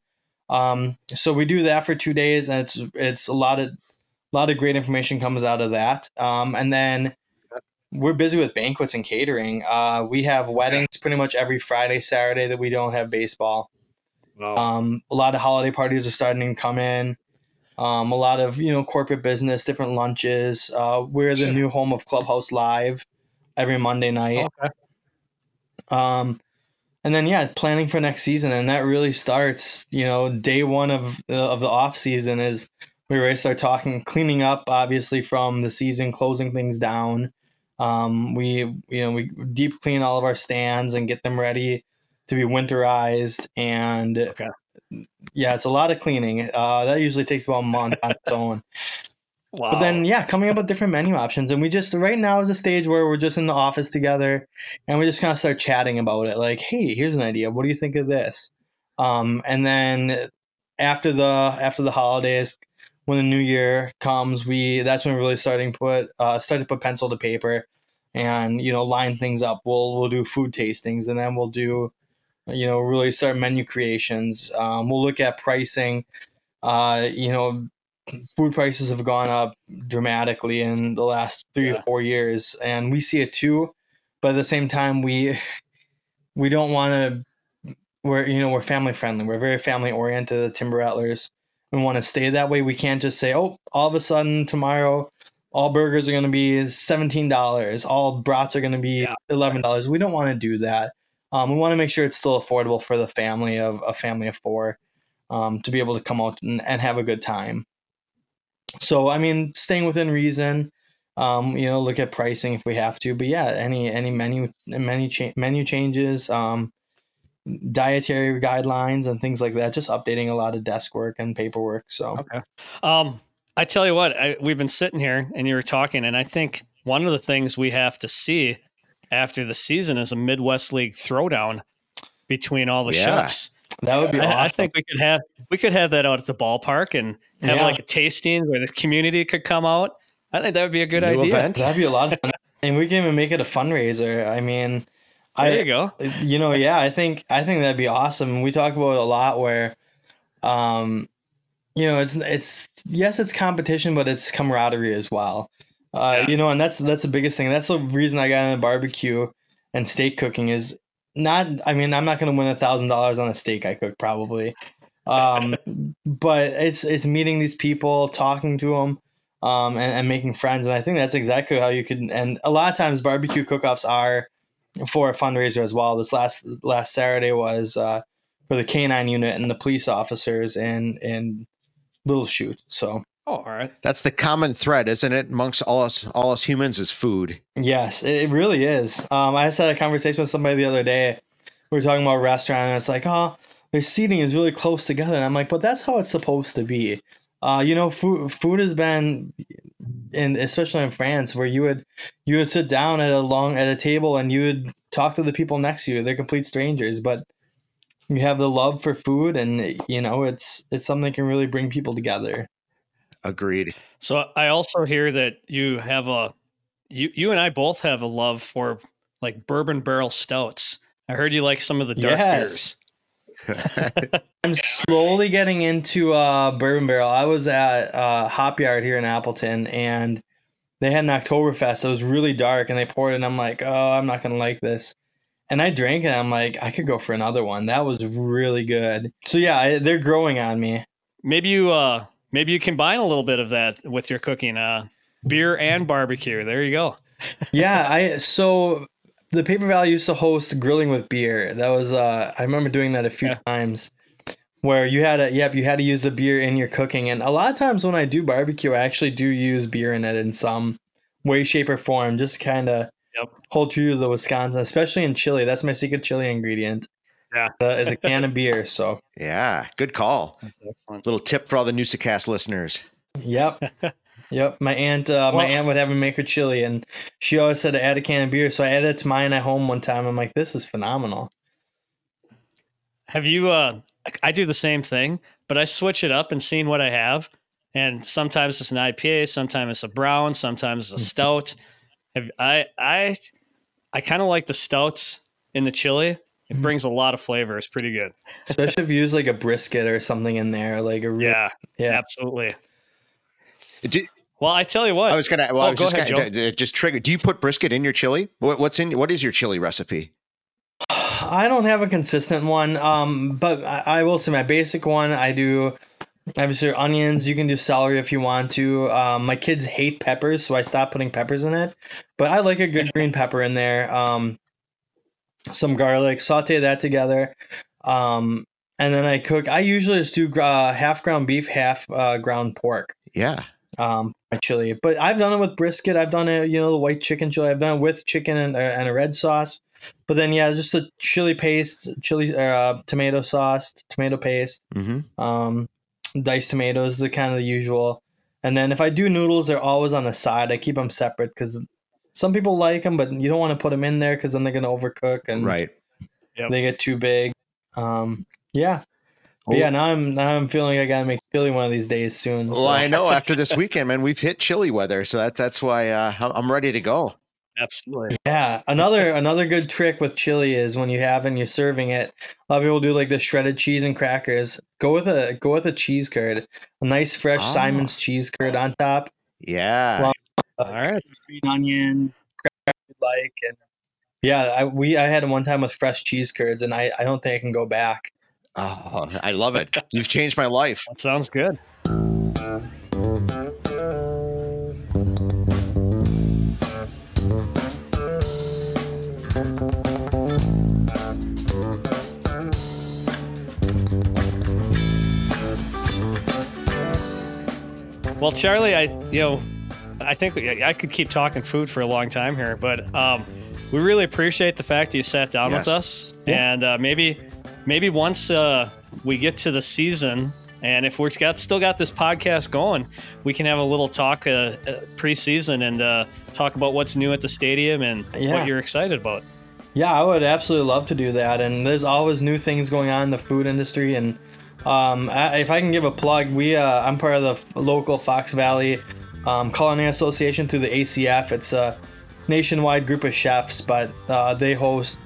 Um, so we do that for two days, and it's it's a lot of a lot of great information comes out of that. Um, and then we're busy with banquets and catering. Uh, we have weddings pretty much every Friday, Saturday that we don't have baseball. Um, a lot of holiday parties are starting to come in. Um, a lot of you know corporate business, different lunches. Uh, we're the Sure. new home of Clubhouse Live every Monday night. Okay. Um, and then yeah, planning for next season, and that really starts. You know, day one of uh, of the off season is we really start talking, cleaning up, obviously from the season, closing things down. Um, we you know we deep clean all of our stands and get them ready to be winterized, and Okay. Yeah, it's a lot of cleaning. Uh, that usually takes about a month on its own. Wow. But then, yeah, coming up with different menu options. And we just, right now is a stage where we're just in the office together and we just kind of start chatting about it. Like, hey, here's an idea. What do you think of this? Um, and then after the, after the holidays, when the new year comes, we, that's when we're really starting to put, uh, start to put pencil to paper and, you know, line things up. We'll, we'll do food tastings and then we'll do, you know, really start menu creations. Um, we'll look at pricing. Uh, you know, food prices have gone up dramatically in the last three Yeah. or four years, and we see it too. But at the same time, we we don't want to. We're you know we're family friendly. We're very family oriented Timber Rattlers. We want to stay that way. We can't just say, oh, all of a sudden tomorrow, all burgers are going to be seventeen dollars. All brats are going to be Yeah. eleven dollars. We don't want to do that. Um, we want to make sure it's still affordable for the family of a family of four um, to be able to come out and, and have a good time. So I mean, staying within reason. Um, you know, look at pricing if we have to, but yeah, any any menu menu cha- menu changes, um, dietary guidelines and things like that. Just updating a lot of desk work and paperwork. So Okay. Um, I tell you what, I, we've been sitting here and you were talking, and I think one of the things we have to see after the season is a Midwest League throwdown between all the Yeah. chefs. that would be I, awesome. I think we could have we could have that out at the ballpark and have Yeah. like a tasting where the community could come out. I think that would be a good New idea. event. that'd be a lot of fun, and we can even make it a fundraiser. I mean, There I you go. you know yeah i think i think that'd be awesome we talk about it a lot where um you know it's it's yes it's competition but it's camaraderie as well uh Yeah. you know and that's that's the biggest thing that's the reason i got into barbecue and steak cooking is not i mean i'm not going to win a thousand dollars on a steak i cook probably um but it's it's meeting these people talking to them um and, and making friends and i think that's exactly how you can and a lot of times barbecue cook-offs are for a fundraiser as well. This last last Saturday was uh, for the K9 unit and the police officers in in Little Chute. So Oh, all right. That's the common thread, isn't it, amongst all us all us humans is food. yes, it, it really is. Um, I just had a conversation with somebody the other day. We were talking about a restaurant, and it's like, oh, their seating is really close together, and I'm like, but that's how it's supposed to be. Uh, you know, food food has been, and especially in France, where you would you would sit down at a long at a table and you would talk to the people next to you. They're complete strangers, but you have the love for food, and you know, it's it's something that can really bring people together. Agreed. So I also hear that you have a you you and I both have a love for like bourbon barrel stouts. I heard you like some of the dark Yes. beers. I'm slowly getting into uh, bourbon barrel. I was at uh, Hop Yard here in Appleton, and they had an Oktoberfest that was really dark, and they poured it, and I'm like, oh, I'm not gonna like this. And I drank it. I'm like, I could go for another one. That was really good. So yeah, I, they're growing on me. Maybe you uh maybe you combine a little bit of that with your cooking. Uh beer and barbecue. There you go. yeah, I so the Paper Valley used to host grilling with beer. That was uh I remember doing that a few Yeah. times where you had to yep, you had to use the beer in your cooking and a lot of times when I do barbecue, I actually do use beer in it in some way shape or form just kind of Yep. hold true to the Wisconsin, especially in chili. That's my secret chili ingredient. Yeah. Uh, is a can of beer, so Yeah, good call. That's excellent. Little tip for all the Newsacast listeners. Yep. Yep. My aunt uh, my Well- aunt would have me make her chili and she always said to add a can of beer. So I added it to mine at home one time. I'm like, this is phenomenal. Have you? Uh, I do the same thing, but I switch it up and seeing what I have. And sometimes it's an IPA, sometimes it's a brown, sometimes it's a stout. Have I? I I kind of like the stouts in the chili. It Mhm. brings a lot of flavor. It's pretty good. Especially if you use like a brisket or something in there, like a real, Yeah, yeah. absolutely. Did, Well, I tell you what. I was gonna. Well, Oh, I was go just ahead, gonna, it just triggered. Do you put brisket in your chili? What, what's in? What is your chili recipe? I don't have a consistent one, um, but I, I will say my basic one. I do obviously onions. You can do celery if you want to. Um, my kids hate peppers, so I stopped putting peppers in it. But I like a good green pepper in there. Um, some garlic, saute that together, um, and then I cook. I usually just do uh, half ground beef, half uh, ground pork. Yeah. um my chili but i've done it with brisket i've done it you know the white chicken chili i've done it with chicken and, uh, and a red sauce but then yeah just a chili paste chili uh, tomato sauce tomato paste Mm-hmm. um diced tomatoes the kind of the usual and then if i do noodles they're always on the side i keep them separate because some people like them but you don't want to put them in there because then they're going to overcook and Right. they get too big um yeah but yeah now i'm now i'm feeling i gotta make chili one of these days soon Well, so- I know after this weekend, man, we've hit chilly weather, so that that's why uh, I'm- I'm ready to go. absolutely. Yeah, another another good trick with chili is when you have and you're serving it. A lot of people do like the shredded cheese and crackers. Go with a go with a cheese curd, a nice fresh Ah. Simon's cheese curd on top, Yeah. Well- Uh, All right. sweet onion, like, and yeah, I we I had it one time with fresh cheese curds, and I I don't think I can go back. Oh, I love it. You've changed my life. That sounds good. Well, Charlie, I you know, I think I could keep talking food for a long time here, but um, we really appreciate the fact that you sat down with us, Yeah. and uh, maybe maybe once uh, we get to the season, and if we've got still got this podcast going, we can have a little talk uh, uh, preseason and uh, talk about what's new at the stadium and Yeah. what you're excited about. Yeah, I would absolutely love to do that. And there's always new things going on in the food industry. And um, I, if I can give a plug, we uh, I'm part of the local Fox Valley um, Culinary Association through the ACF. It's a nationwide group of chefs, but uh, they host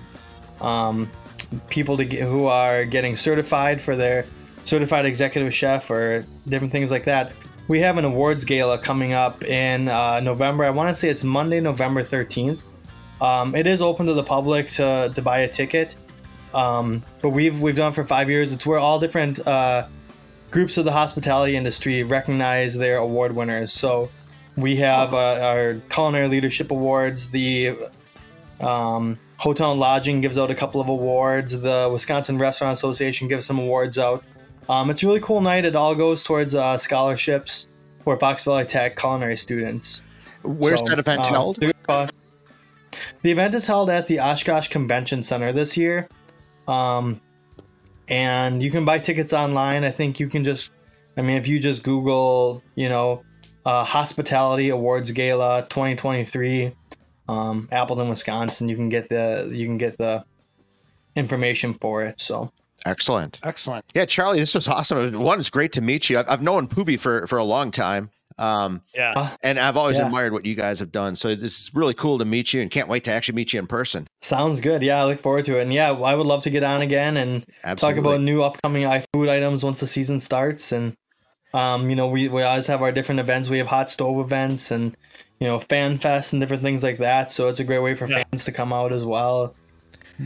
um, people get, who are getting certified for their certified executive chef or different things like that. We have an awards gala coming up in uh, November. I want to say it's Monday, November 13th. Um, it is open to the public to, to buy a ticket, um, but we've we've done it for five years. It's where all different uh, groups of the hospitality industry recognize their award winners. So we have uh, our culinary leadership awards. The um, hotel and lodging gives out a couple of awards. The Wisconsin Restaurant Association gives some awards out. Um, it's a really cool night. It all goes towards uh, scholarships for Fox Valley Tech culinary students. Where's So, that event um, held? the The event is held at the Oshkosh Convention Center this year. Um, and you can buy tickets online. I think you can just, I mean, if you just Google, you know, uh, Hospitality Awards Gala 2023, um, Appleton, Wisconsin, you can get the you can get the information for it. So Excellent. Excellent. Yeah, Charlie, this was awesome. One, it's great to meet you. I've, I've known Poobie for for a long time, um, Yeah. and I've always Yeah. admired what you guys have done. So this is really cool to meet you, and can't wait to actually meet you in person. sounds good. Yeah, I look forward to it. And yeah, I would love to get on again and Absolutely. talk about new upcoming iFood items once the season starts. And um, you know, we, we always have our different events. We have hot stove events and you know, fan fest and different things like that. So it's a great way for Yeah. fans to come out as well.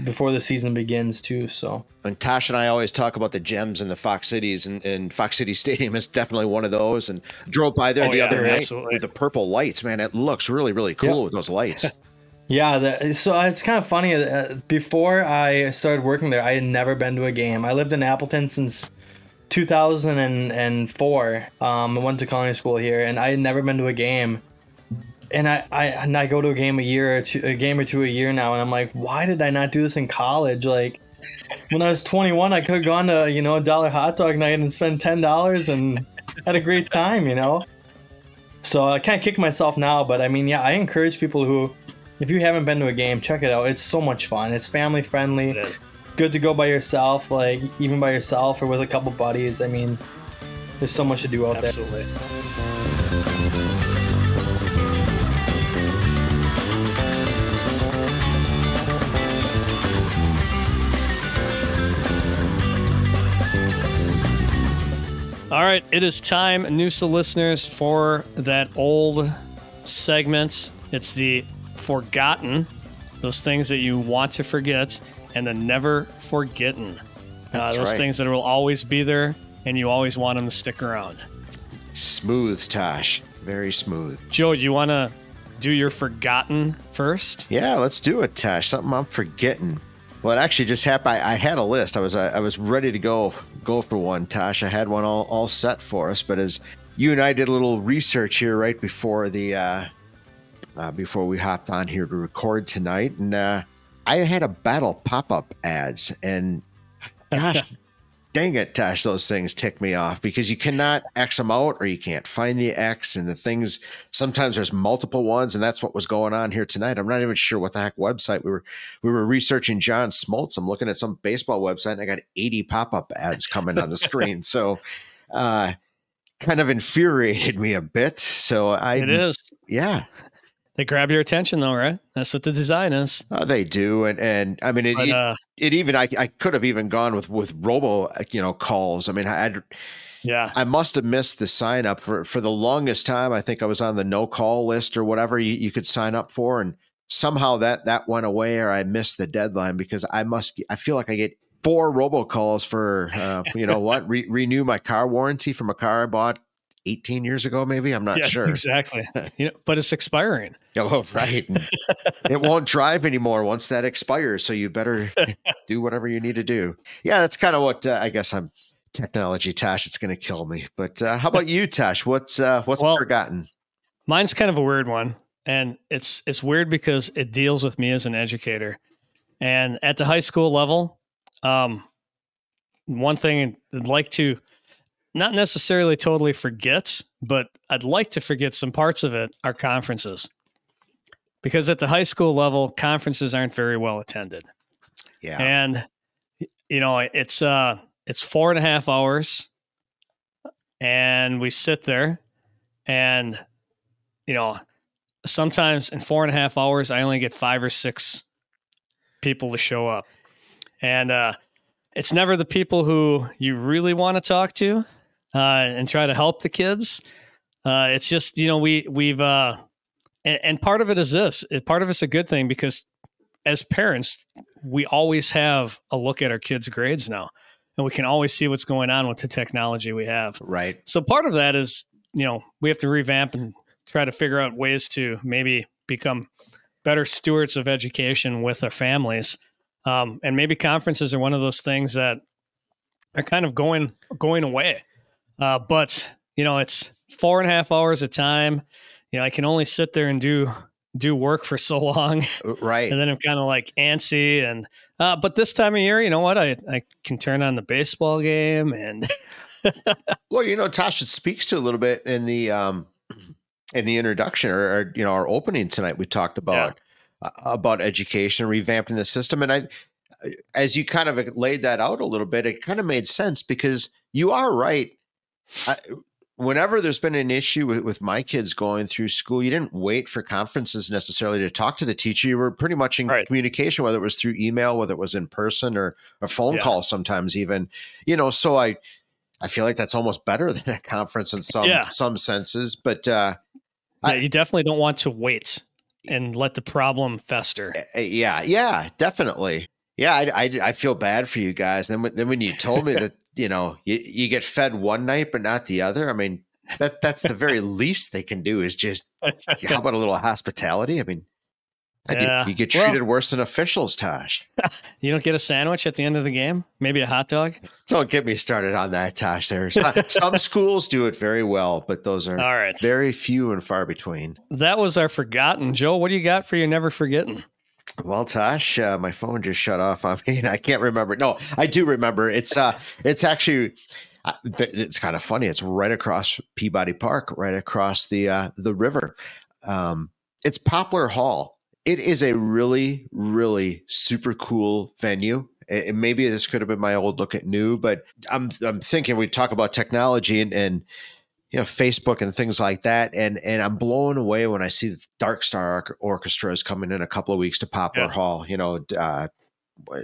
Before the season begins too. So And Tosh and I always talk about the gems in the Fox Cities, and, and Fox City Stadium is definitely one of those. And drove by there Oh, the yeah, other night absolutely. with the purple lights. Man, it looks really, really cool Yep. with those lights. yeah, that, so it's kind of funny. Uh, before I started working there, I had never been to a game. I lived in Appleton since 2004. Um, I went to culinary school here, and I had never been to a game. And I, I and I go to a game a year or two, a game or two a year now, and I'm like, why did I not do this in college? Like, when I was 21, I could have gone to you know a dollar hot dog night and spent ten dollars and had a great time, you know. So I can't kick myself now, but I mean, yeah, I encourage people who, if you haven't been to a game, check it out. It's so much fun. It's family friendly. It. Good to go by yourself, like even by yourself or with a couple buddies. I mean, there's so much to do out there. Absolutely. All right, it is time, Noosa listeners, for that old segment. It's the forgotten, those things that you want to forget, and the never forgotten. Uh, those right. things that will always be there, and you always want them to stick around. smooth, Tosh. Very smooth. Joe, do you want to do your forgotten first? Yeah, let's do it, Tosh. Something I'm forgetting. Well, it actually just happened. I, I had a list. I was I, I was ready to go go for one, Tosh. I had one all, all set for us. But as you and I did a little research here right before the uh, uh, before we hopped on here to record tonight, and uh, I had a battle pop up ads, and gosh, dang it, Tosh, those things tick me off because you cannot X them out or you can't find the X and the things. Sometimes there's multiple ones, and that's what was going on here tonight. I'm not even sure what the heck website we were. We were researching John Smoltz. I'm looking at some baseball website, and I got 80 pop up ads coming on the screen. So, uh, kind of infuriated me a bit. So I, it is. yeah, They grab your attention, though, right? That's what the design is. uh, they do, and and I mean it. But it uh, it even I, I could have even gone with with robo you know calls i mean i I'd, yeah, i must have missed the sign up for for the longest time i think i was on the no call list or whatever you, you could sign up for and somehow that that went away or i missed the deadline because i must i feel like i get four robocalls for uh, you know what re- renew my car warranty from a car i bought 18 years ago maybe i'm not yeah, sure exactly. you know, but it's expiring. Oh, right. It won't drive anymore once that expires. So you better do whatever you need to do. Yeah, that's kind of what uh, I guess I'm technology, Tosh. It's going to kill me. But uh, how about you, Tosh? What's uh, what's Well- forgotten? Mine's kind of a weird one, and it's it's weird because it deals with me as an educator. And at the high school level, um, one thing I'd like to not necessarily totally forget, but I'd like to forget some parts of it are conferences. Because at the high school level, conferences aren't very well attended. Yeah, and you know it's uh it's four and a half hours and we sit there and you know sometimes in four and a half hours i only get five or six people to show up and uh it's never the people who you really want to talk to and try to help the kids uh it's just you know we we've uh and, and part of it is this part of it's a good thing because as parents we always have a look at our kids' grades now, and we can always see what's going on with the technology we have. right. So part of that is, you know, we have to revamp and try to figure out ways to maybe become better stewards of education with our families. Um, and maybe conferences are one of those things that are kind of going going away. Uh, but you know, it's four and a half hours of time. You know, I can only sit there and do do work for so long Uh, Right. and then I'm kind of like antsy and uh, but this time of year, you know what? I I can turn on the baseball game and Well, you know, Tosh, it speaks to a little bit in the um in the introduction or, or you know our opening tonight. We talked about uh, about education, revamping the system, and I, as you kind of laid that out a little bit, it kind of made sense because you are right. I, whenever there's been an issue with, with my kids going through school, you didn't wait for conferences necessarily to talk to the teacher. You were pretty much in Right. communication, whether it was through email, whether it was in person or a phone Yeah. call, sometimes even. You know, so I I feel like that's almost better than a conference in some Yeah. some senses. But uh, yeah, I- you definitely don't want to wait and let the problem fester. yeah, yeah, definitely. Yeah, I, I, I feel bad for you guys. Then when, then when you told me that you know you, you get fed one night but not the other, I mean that that's the very least they can do is just how about a little hospitality? I mean, yeah. you, you, get treated well, worse than officials, Tosh. You don't get a sandwich at the end of the game? Maybe a hot dog? Don't get me started on that, Tosh. There's some schools do it very well, but those are All right. very few and far between. That was our forgotten. Joe, what do you got for your never forgetting? Well, Tosh, uh, my phone just shut off on me, and I can't remember. No, I do remember. It's uh, it's actually it's kind of funny. It's right across Peabody Park, right across the uh, the river. Um, it's Poplar Hall. It is a really, really super cool venue. And maybe this could have been my old look at new, but I'm I'm thinking we talk about technology and, and you know Facebook and things like that, and and I'm blown away when I see the Dark Star Orchestra is coming in a couple of weeks to Poplar yeah. Hall. You know, uh,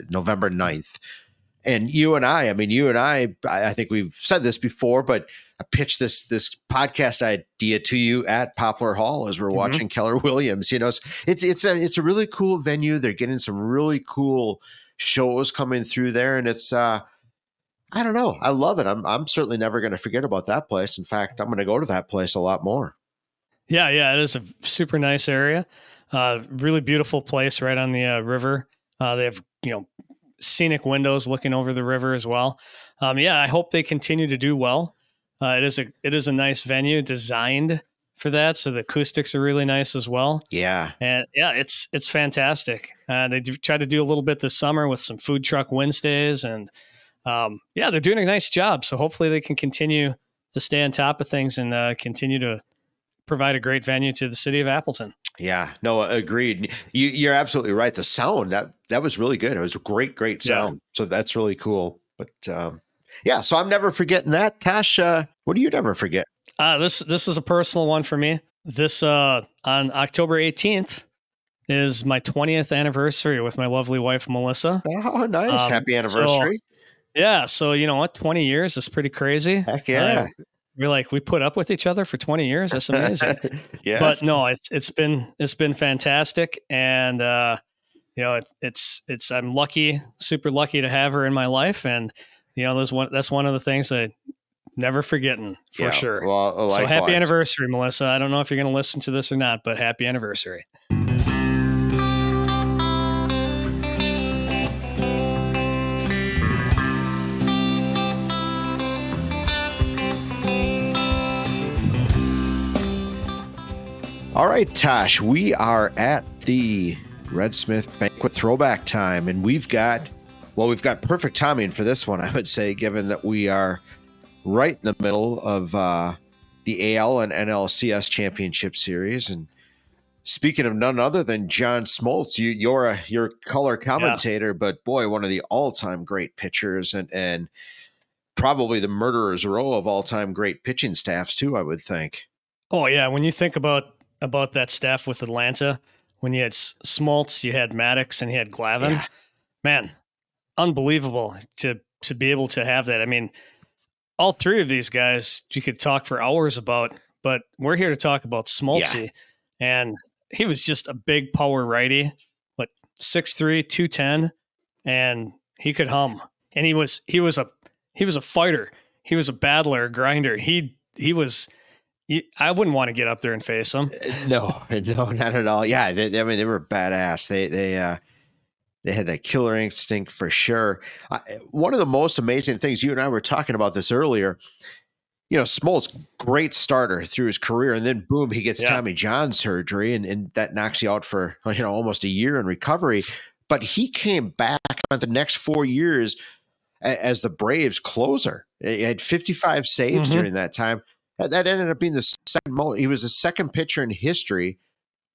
November 9th and you and I, I mean, you and I, I think we've said this before, but I pitched this this podcast idea to you at Poplar Hall as we're mm-hmm. watching Keller Williams. You know, it's, it's it's a it's a really cool venue. They're getting some really cool shows coming through there, and it's uh, I don't know, I love it. I'm I'm certainly never going to forget about that place. In fact, I'm going to go to that place a lot more. Yeah, yeah, it is a super nice area. Uh, really beautiful place right on the uh, river. Uh, they have you know scenic windows looking over the river as well. Um, yeah, I hope they continue to do well. Uh, it is a it is a nice venue designed for that, so the acoustics are really nice as well. Yeah, and yeah, it's it's fantastic. Uh, they do, try to do a little bit this summer with some food truck Wednesdays, and um, yeah, they're doing a nice job. So hopefully they can continue to stay on top of things and uh, continue to provide a great venue to the city of Appleton. Yeah, no, agreed. You, you're absolutely right. The sound that that was really good. It was a great, great sound. Yeah. So that's really cool. But um, yeah, so I'm never forgetting that. Tasha, what do you never forget? Uh, this this is a personal one for me. This uh, on October 18th is my 20th anniversary with my lovely wife Melissa. Oh, nice! Um, Happy anniversary! Yeah, so you know what? 20 years is pretty crazy. Heck yeah! Uh, we're like we put up with each other for 20 years that's amazing yeah but no it's it's been it's been fantastic and uh you know it, it's it's i'm lucky super lucky to have her in my life and you know there's one that's one of the things that never forgetting for yeah, sure well, so happy anniversary melissa i don't know if you're going to listen to this or not but happy anniversary All right, Tosh, we are at the Red Smith Banquet throwback time, and we've got, well, we've got perfect timing for this one, I would say, given that we are right in the middle of uh, the AL and NLCS Championship Series. And speaking of none other than John Smoltz, you, you're a you're color commentator, yeah. but boy, one of the all time great pitchers and and probably the murderer's row of all time great pitching staffs too. I would think. Oh yeah, when you think about about that staff with Atlanta when you had Smoltz, you had Maddux, and you had Glavine. Yeah. Man, unbelievable to to be able to have that. I mean, all three of these guys you could talk for hours about, but we're here to talk about Smoltz, yeah. and he was just a big power righty, what 6'3", 210, and he could hum. And he was he was a he was a fighter. He was a battler, a grinder. He he was I wouldn't want to get up there and face them. Uh, no, no, not at all. Yeah, they, I mean they were badass. They they uh, they had that killer instinct for sure. Uh, one of the most amazing things you and I were talking about this earlier. You know, Smoltz, great starter through his career, and then boom, he gets yeah. Tommy John surgery, and, and that knocks you out for you know almost a year in recovery. But he came back the next four years as the Braves closer. He had 55 saves mm-hmm. during that time that ended up being the second most. He was the second pitcher in history,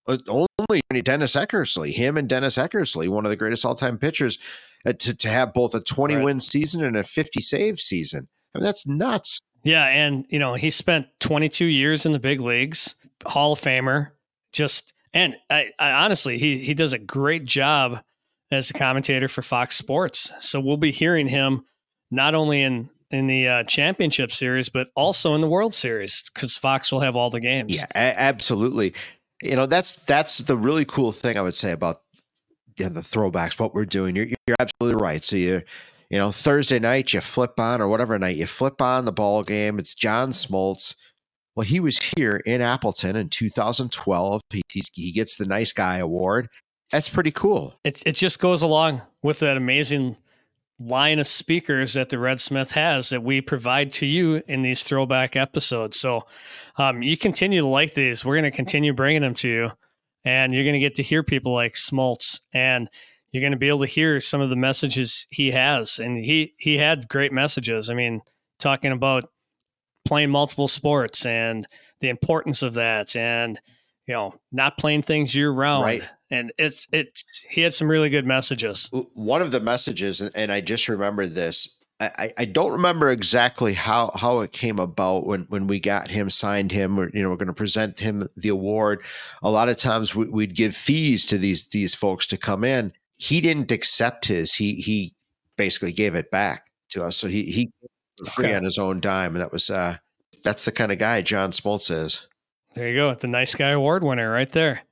uh, only Dennis Eckersley, him and Dennis Eckersley, one of the greatest all-time pitchers, uh, to to have both a 20 right. win season and a 50 save season. I mean, that's nuts. Yeah, and you know he spent 22 years in the big leagues, Hall of Famer. Just and I, I honestly, he he does a great job as a commentator for Fox Sports. So we'll be hearing him not only in in the uh, championship series, but also in the World Series because Fox will have all the games. Yeah, a- absolutely. You know, that's that's the really cool thing I would say about yeah, the throwbacks, what we're doing. You're, you're absolutely right. So you, you know, Thursday night you flip on or whatever night you flip on the ball game. It's John Smoltz. Well, he was here in Appleton in 2012. He, he gets the Nice Guy Award. That's pretty cool. It it just goes along with that amazing line of speakers that the Red Smith has that we provide to you in these throwback episodes. So um, you continue to like these. We're going to continue bringing them to you, and you're going to get to hear people like Smoltz, and you're going to be able to hear some of the messages he has. And he he had great messages. I mean, talking about playing multiple sports and the importance of that, and you know, not playing things year round. Right and it's it's he had some really good messages. One of the messages, and I just remember this. I, I don't remember exactly how how it came about when when we got him signed him or you know we're going to present him the award. A lot of times we, would give fees to these these folks to come in. He didn't accept his. He he basically gave it back to us. So he he free okay. on his own dime, and that was uh that's the kind of guy John Smoltz is. There you go, the nice guy award winner right there.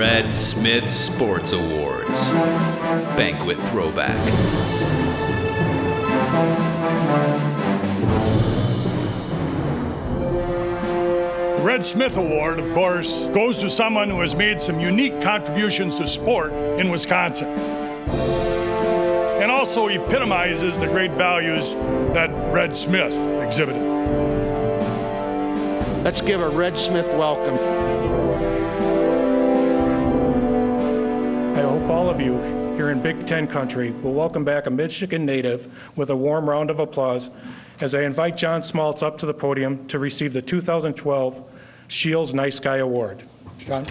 Red Smith Sports Awards Banquet Throwback. The Red Smith Award, of course, goes to someone who has made some unique contributions to sport in Wisconsin and also epitomizes the great values that Red Smith exhibited. Let's give a Red Smith welcome. All of you here in Big Ten country will welcome back a Michigan native with a warm round of applause as I invite John Smoltz up to the podium to receive the 2012 Shields Nice Guy Award. John.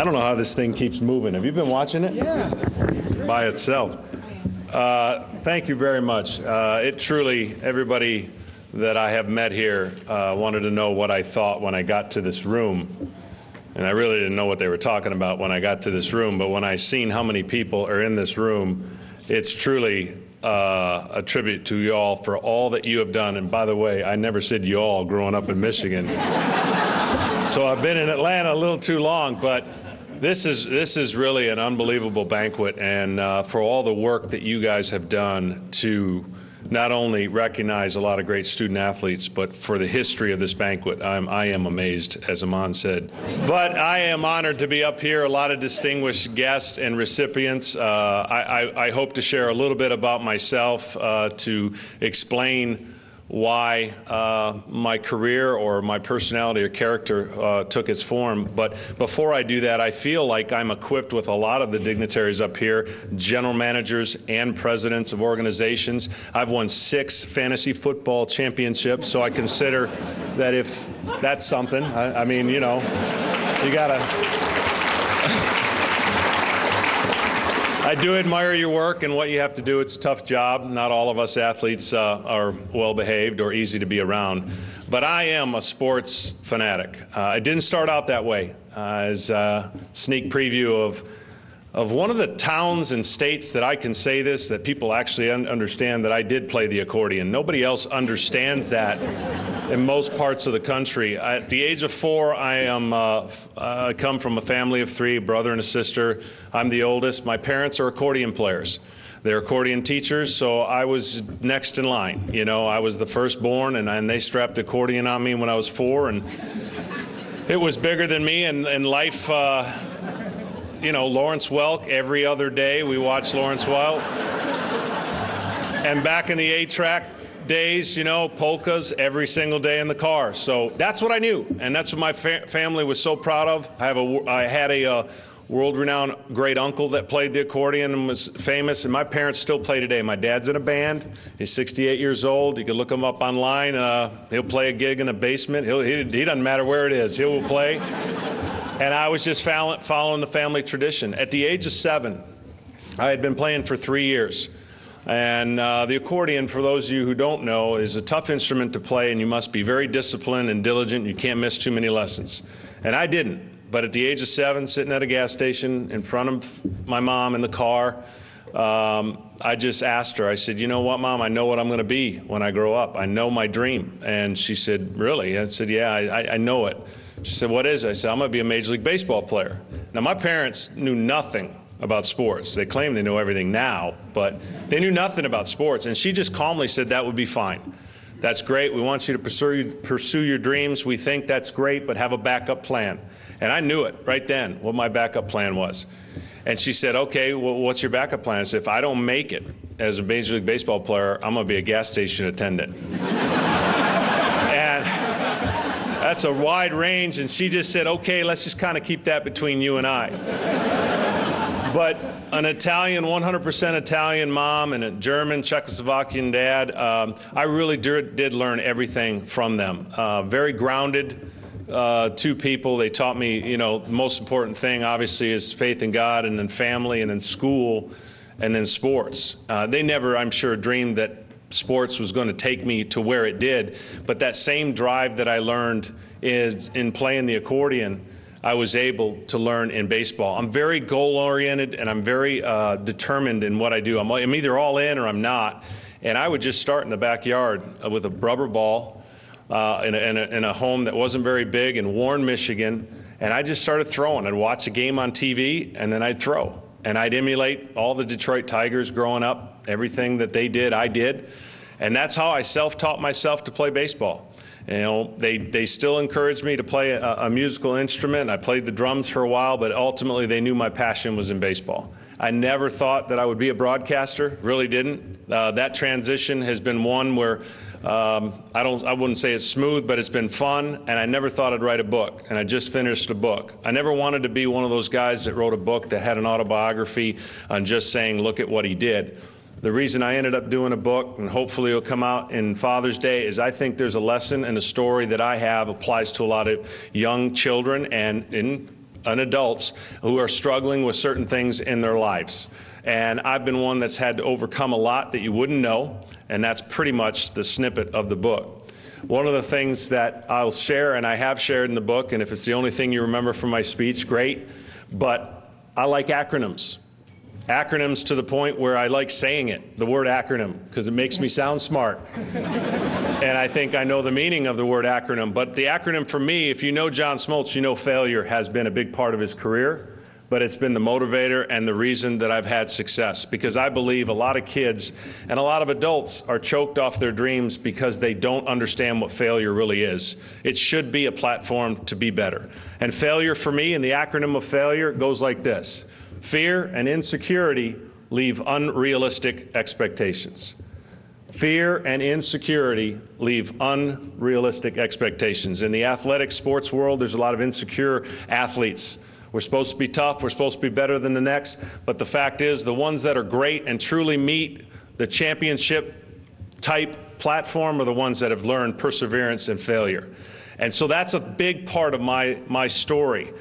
I don't know how this thing keeps moving. Have you been watching it? Yeah. By itself. Uh, thank you very much. Uh, it truly, everybody that I have met here uh, wanted to know what I thought when I got to this room. And I really didn't know what they were talking about when I got to this room. But when I seen how many people are in this room, it's truly uh, a tribute to y'all for all that you have done. And by the way, I never said y'all growing up in Michigan. so I've been in Atlanta a little too long, but this is this is really an unbelievable banquet, and uh, for all the work that you guys have done to not only recognize a lot of great student athletes, but for the history of this banquet, I'm, I am amazed, as Amon said. But I am honored to be up here. A lot of distinguished guests and recipients. Uh, I, I, I, hope to share a little bit about myself uh, to explain why uh, my career or my personality or character uh, took its form. But before I do that, I feel like I'm equipped with a lot of the dignitaries up here, general managers and presidents of organizations. I've won six fantasy football championships, so I consider that if that's something, I, I mean, you know, you gotta. I do admire your work and what you have to do. It's a tough job. Not all of us athletes uh, are well behaved or easy to be around. But I am a sports fanatic. Uh, I didn't start out that way. Uh, as a sneak preview of of one of the towns and states that I can say this, that people actually un- understand that I did play the accordion. Nobody else understands that in most parts of the country. At the age of four, I am uh, uh, come from a family of three, brother and a sister. I'm the oldest. My parents are accordion players. They're accordion teachers, so I was next in line. You know, I was the firstborn, and, and they strapped accordion on me when I was four, and it was bigger than me, and, and life. Uh, you know, Lawrence Welk every other day. We watch Lawrence Welk. and back in the eight track days, you know, polkas every single day in the car. So that's what I knew, and that's what my fa- family was so proud of. I have a, I had a uh, world-renowned great uncle that played the accordion and was famous, and my parents still play today. My dad's in a band. He's 68 years old. You can look him up online. Uh, he'll play a gig in a basement. He'll, he, he doesn't matter where it is. He will play. And I was just following the family tradition. At the age of seven, I had been playing for three years. And uh, the accordion, for those of you who don't know, is a tough instrument to play, and you must be very disciplined and diligent. You can't miss too many lessons. And I didn't. But at the age of seven, sitting at a gas station in front of my mom in the car, um, I just asked her, I said, You know what, mom? I know what I'm going to be when I grow up. I know my dream. And she said, Really? I said, Yeah, I, I know it. She said, What is it? I said, I'm going to be a Major League Baseball player. Now, my parents knew nothing about sports. They claim they know everything now, but they knew nothing about sports. And she just calmly said, That would be fine. That's great. We want you to pursue, pursue your dreams. We think that's great, but have a backup plan. And I knew it right then what my backup plan was. And she said, Okay, well, what's your backup plan? I said, If I don't make it as a Major League Baseball player, I'm going to be a gas station attendant. That's a wide range. And she just said, Okay, let's just kind of keep that between you and I. but an Italian, 100% Italian mom and a German, Czechoslovakian dad, um, I really did, did, learn everything from them. Uh, very grounded uh, two people. They taught me, you know, the most important thing, obviously, is faith in God, and then family, and then school, and then sports. Uh, they never, I'm sure, dreamed that sports was going to take me to where it did, but that same drive that I learned is in playing the accordion. I was able to learn in baseball. I'm very goal oriented and I'm very uh, determined in what I do. I'm, I'm either all in or I'm not. And I would just start in the backyard with a rubber ball uh, in, a, in, a, in, a, home that wasn't very big in Warren, Michigan. And I just started throwing. I'd watch a game on TV and then I'd throw. And I'd emulate all the Detroit Tigers growing up. Everything that they did, I did. And that's how I self taught myself to play baseball. You know, they, they still encouraged me to play a, a musical instrument. I played the drums for a while, but ultimately they knew my passion was in baseball. I never thought that I would be a broadcaster, really didn't. Uh, that transition has been one where um, I don't. I wouldn't say it's smooth, but it's been fun. And I never thought I'd write a book, and I just finished a book. I never wanted to be one of those guys that wrote a book that had an autobiography on just saying, "Look at what he did." The reason I ended up doing a book, and hopefully it'll come out in Father's Day, is I think there's a lesson and a story that I have applies to a lot of young children and in, and adults who are struggling with certain things in their lives. And I've been one that's had to overcome a lot that you wouldn't know, and that's pretty much the snippet of the book. One of the things that I'll share, and I have shared in the book, and if it's the only thing you remember from my speech, great, but I like acronyms. Acronyms to the point where I like saying it, the word acronym, because it makes me sound smart. and I think I know the meaning of the word acronym. But the acronym for me, if you know John Smoltz, you know failure has been a big part of his career but it's been the motivator and the reason that I've had success because I believe a lot of kids and a lot of adults are choked off their dreams because they don't understand what failure really is. It should be a platform to be better. And failure for me, and the acronym of failure, goes like this Fear and insecurity leave unrealistic expectations. Fear and insecurity leave unrealistic expectations. In the athletic sports world, there's a lot of insecure athletes we're supposed to be tough. We're supposed to be better than the next. But the fact is, the ones that are great and truly meet the championship type platform are the ones that have learned perseverance and failure. And so that's a big part of my, my story.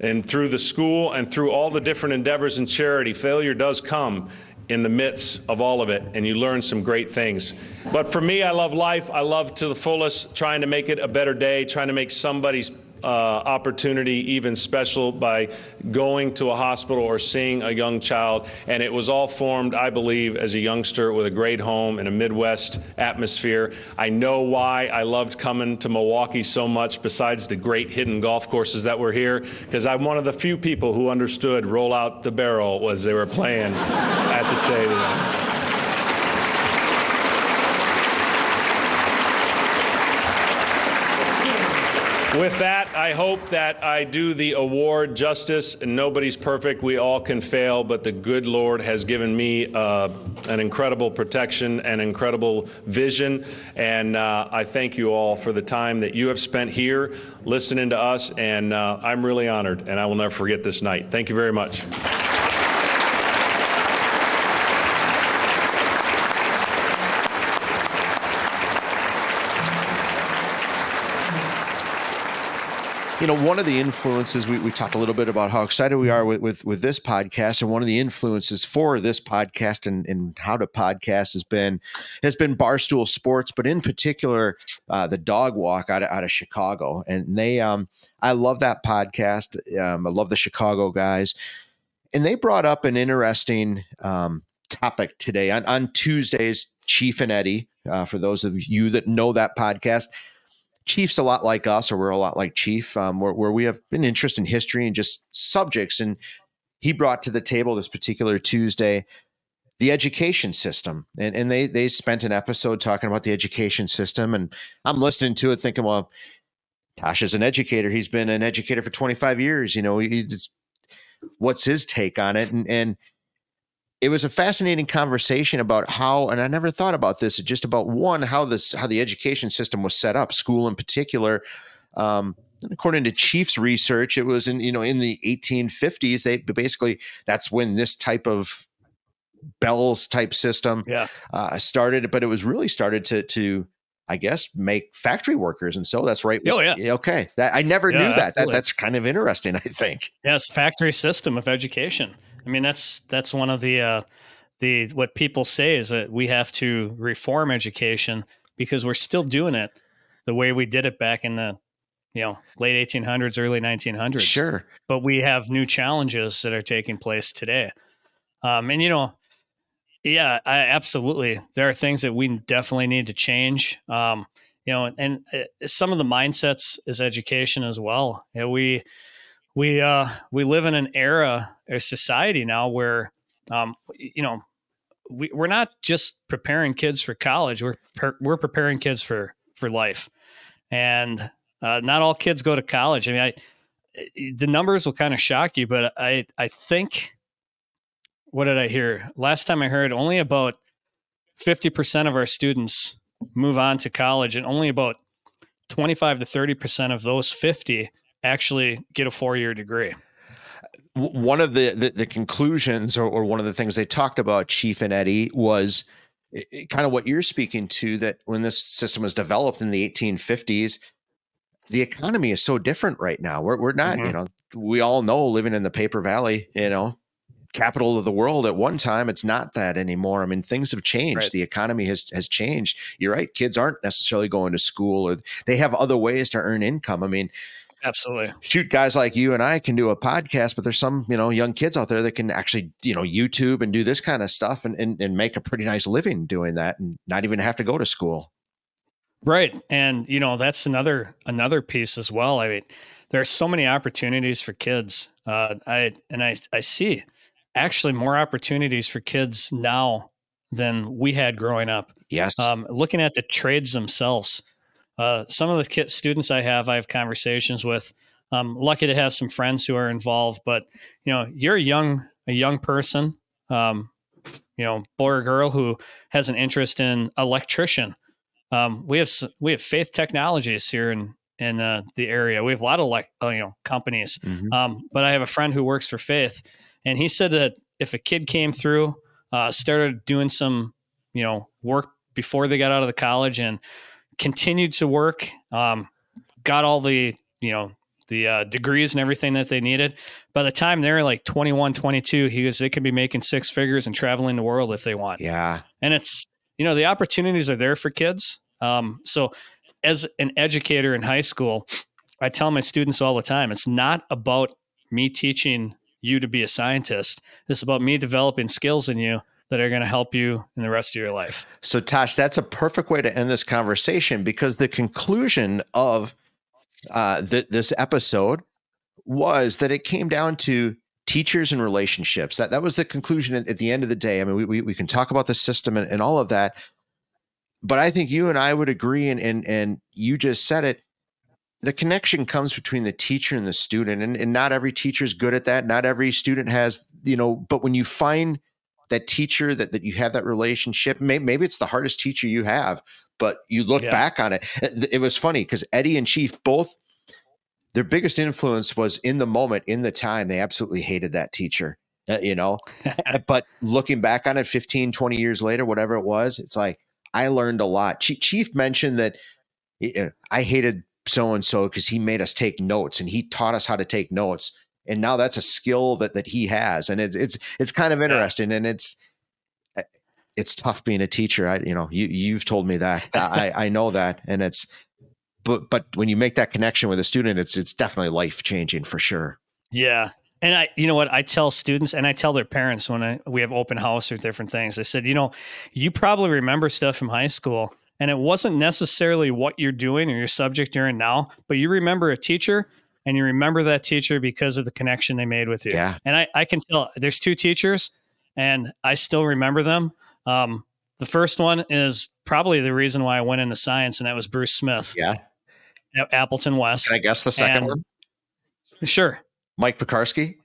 And through the school and through all the different endeavors in charity, failure does come in the midst of all of it, and you learn some great things. But for me, I love life. I love to the fullest, trying to make it a better day, trying to make somebody's uh, opportunity even special by going to a hospital or seeing a young child. And it was all formed, I believe, as a youngster with a great home in a Midwest atmosphere. I know why I loved coming to Milwaukee so much, besides the great hidden golf courses that were here, because I'm one of the few people who understood roll out the barrel as they were playing at the stadium. With that, I hope that I do the award justice. Nobody's perfect. We all can fail, but the good Lord has given me uh, an incredible protection and incredible vision. And uh, I thank you all for the time that you have spent here listening to us. And uh, I'm really honored, and I will never forget this night. Thank you very much. You know, one of the influences we, we talked a little bit about how excited we are with, with, with this podcast, and one of the influences for this podcast and, and how to podcast has been has been Barstool Sports, but in particular, uh, the Dog Walk out of, out of Chicago, and they um I love that podcast. Um, I love the Chicago guys, and they brought up an interesting um, topic today on on Tuesdays. Chief and Eddie, uh, for those of you that know that podcast Chief's a lot like us, or we're a lot like Chief, um, where, where we have an interest in history and just subjects. And he brought to the table this particular Tuesday the education system, and and they they spent an episode talking about the education system, and I'm listening to it, thinking, well, Tasha's an educator. He's been an educator for 25 years. You know, he's, what's his take on it, and and it was a fascinating conversation about how and i never thought about this just about one how this how the education system was set up school in particular um, according to chiefs research it was in you know in the 1850s they basically that's when this type of bells type system yeah. uh, started but it was really started to to I guess make factory workers, and so that's right. Oh yeah, okay. That I never yeah, knew that. That that's kind of interesting. I think. Yes, factory system of education. I mean, that's that's one of the uh, the what people say is that we have to reform education because we're still doing it the way we did it back in the you know late 1800s, early 1900s. Sure, but we have new challenges that are taking place today. Um, and you know, yeah, I absolutely. There are things that we definitely need to change. Um, you know, and, and uh, some of the mindsets is education as well. You know, we we uh, we live in an era, a society now where, um, you know, we, we're not just preparing kids for college. We're we're preparing kids for for life, and uh, not all kids go to college. I mean, I the numbers will kind of shock you, but I I think what did I hear last time I heard? Only about fifty percent of our students move on to college, and only about twenty five to thirty percent of those fifty actually get a four year degree. One of the, the, the conclusions, or, or, one of the things they talked about, Chief and Eddie, was it, kind of what you're speaking to that when this system was developed in the 1850s, the economy is so different right now. We're, we're not, mm-hmm. you know, we all know living in the paper valley, you know, capital of the world at one time it's not that anymore i mean things have changed right. the economy has has changed you're right kids aren't necessarily going to school or they have other ways to earn income i mean Absolutely. Shoot, guys like you and I can do a podcast, but there's some, you know, young kids out there that can actually, you know, YouTube and do this kind of stuff and, and, and make a pretty nice living doing that and not even have to go to school. Right. And, you know, that's another, another piece as well. I mean, there are so many opportunities for kids. Uh, I, and I, I see actually more opportunities for kids now than we had growing up. Yes. Um, looking at the trades themselves, uh, some of the students I have, I have conversations with. I'm lucky to have some friends who are involved, but you know, you're a young a young person, um, you know, boy or girl who has an interest in electrician. Um, we have we have Faith Technologies here in in uh, the area. We have a lot of like uh, you know companies, mm-hmm. um, but I have a friend who works for Faith, and he said that if a kid came through, uh, started doing some you know work before they got out of the college and continued to work, um, got all the, you know, the uh, degrees and everything that they needed. By the time they're like 21, 22, he goes, they can be making six figures and traveling the world if they want. Yeah. And it's, you know, the opportunities are there for kids. Um, so as an educator in high school, I tell my students all the time, it's not about me teaching you to be a scientist. It's about me developing skills in you that are going to help you in the rest of your life. So, Tosh, that's a perfect way to end this conversation because the conclusion of uh, th- this episode was that it came down to teachers and relationships. That that was the conclusion at, at the end of the day. I mean, we, we, we can talk about the system and, and all of that, but I think you and I would agree, and and and you just said it. The connection comes between the teacher and the student, and, and not every teacher is good at that. Not every student has, you know, but when you find that teacher that, that you have that relationship maybe, maybe it's the hardest teacher you have but you look yeah. back on it eh, it was funny because eddie and chief both their biggest influence was in the moment in the time they absolutely hated that teacher uh, you know eh, but looking back on it 15 20 years later whatever it was it's like i learned a lot chief mentioned that i hated so and so because he made us take notes and he taught us how to take notes and now that's a skill that that he has and it's it's it's kind of interesting and it's eh, it's tough being a teacher i you know you you've told me that i i know that and it's but but when you make that connection with a student it's it's definitely life changing for sure Yeah. And I, you know what, I tell students and I tell their parents when I, we have open house or different things. I said, you know, you probably remember stuff from high school, and it wasn't necessarily what you're doing or your subject you're in now, but you remember a teacher, and you remember that teacher because of the connection they made with you. Yeah. And I, I can tell there's two teachers, and I still remember them. Um, the first one is probably the reason why I went into science, and that was Bruce Smith yeah at Appleton West. can i guess the second And- one Sure. mike pekarsky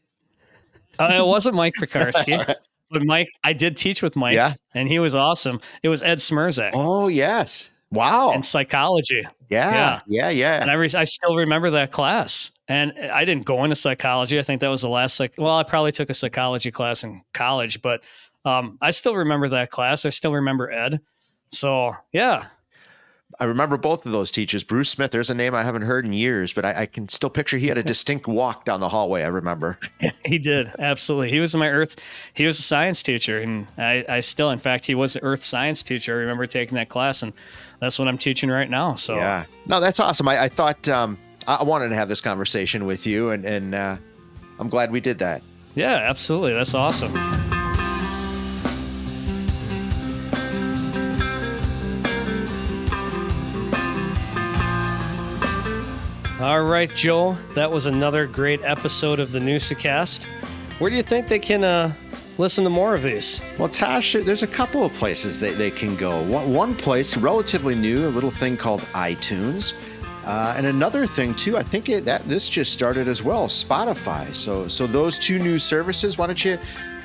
Uh, it wasn't Mike right. but Mike, I did teach with Mike, Yeah. and he was awesome. It was Ed Smerzak oh yes wow in psychology, yeah yeah yeah, and I, re- I still remember that class. And I didn't go into psychology. I think that was the last. Psych- well, I probably took a psychology class in college, but um, I still remember that class. I still remember Ed. So yeah, I remember both of those teachers. Bruce Smith, there's a name I haven't heard in years, but I, I can still picture he had a distinct walk down the hallway. I remember. he did absolutely. He was my earth. He was a science teacher, and I, I still, in fact, he was the earth science teacher. I remember taking that class, and that's what I'm teaching right now. So Yeah. No, that's awesome. I, I thought um, I wanted to have this conversation with you, and and uh, I'm glad we did that. Yeah, absolutely. That's awesome. All right, Joe. That was another great episode of the Noosacast. Where do you think they can uh, listen to more of these? Well, Tosh, there's a couple of places they, they can go. One place, relatively new, a little thing called iTunes. Uh, and another thing too, I think it, that this just started as well, Spotify. So, so those two new services, why don't you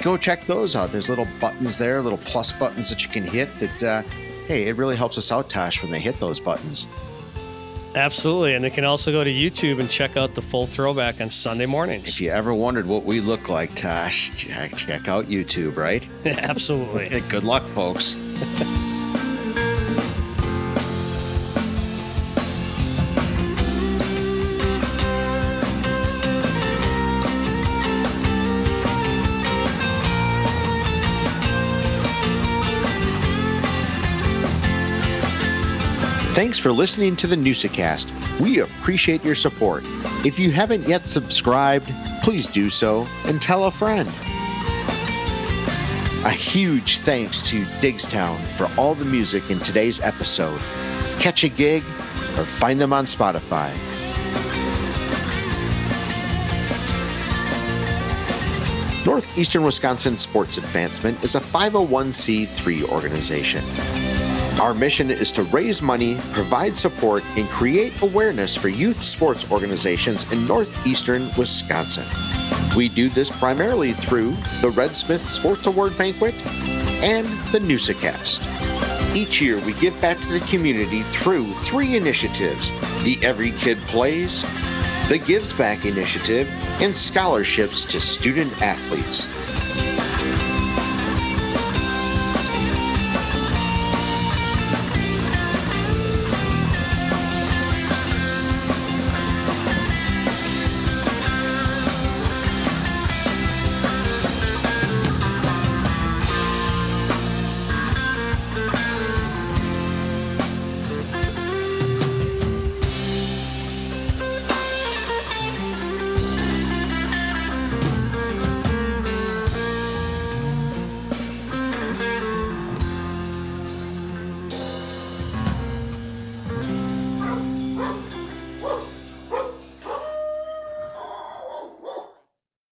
go check those out? There's little buttons there, little plus buttons that you can hit. That uh, hey, it really helps us out, Tosh, when they hit those buttons. Absolutely. And they can also go to YouTube and check out the full throwback on Sunday mornings. If you ever wondered what we look like, Tosh, check, check out YouTube, right? Absolutely. Good luck, folks. Thanks for listening to the Noosacast. We appreciate your support. If you haven't yet subscribed, please do so and tell a friend. A huge thanks to Digstown for all the music in today's episode. Catch a gig or find them on Spotify. Northeastern Wisconsin Sports Advancement is a 501c3 organization. Our mission is to raise money, provide support, and create awareness for youth sports organizations in northeastern Wisconsin. We do this primarily through the Red Smith Sports Award Banquet and the Noosacast. Each year, we give back to the community through three initiatives the Every Kid Plays, the Gives Back Initiative, and scholarships to student athletes.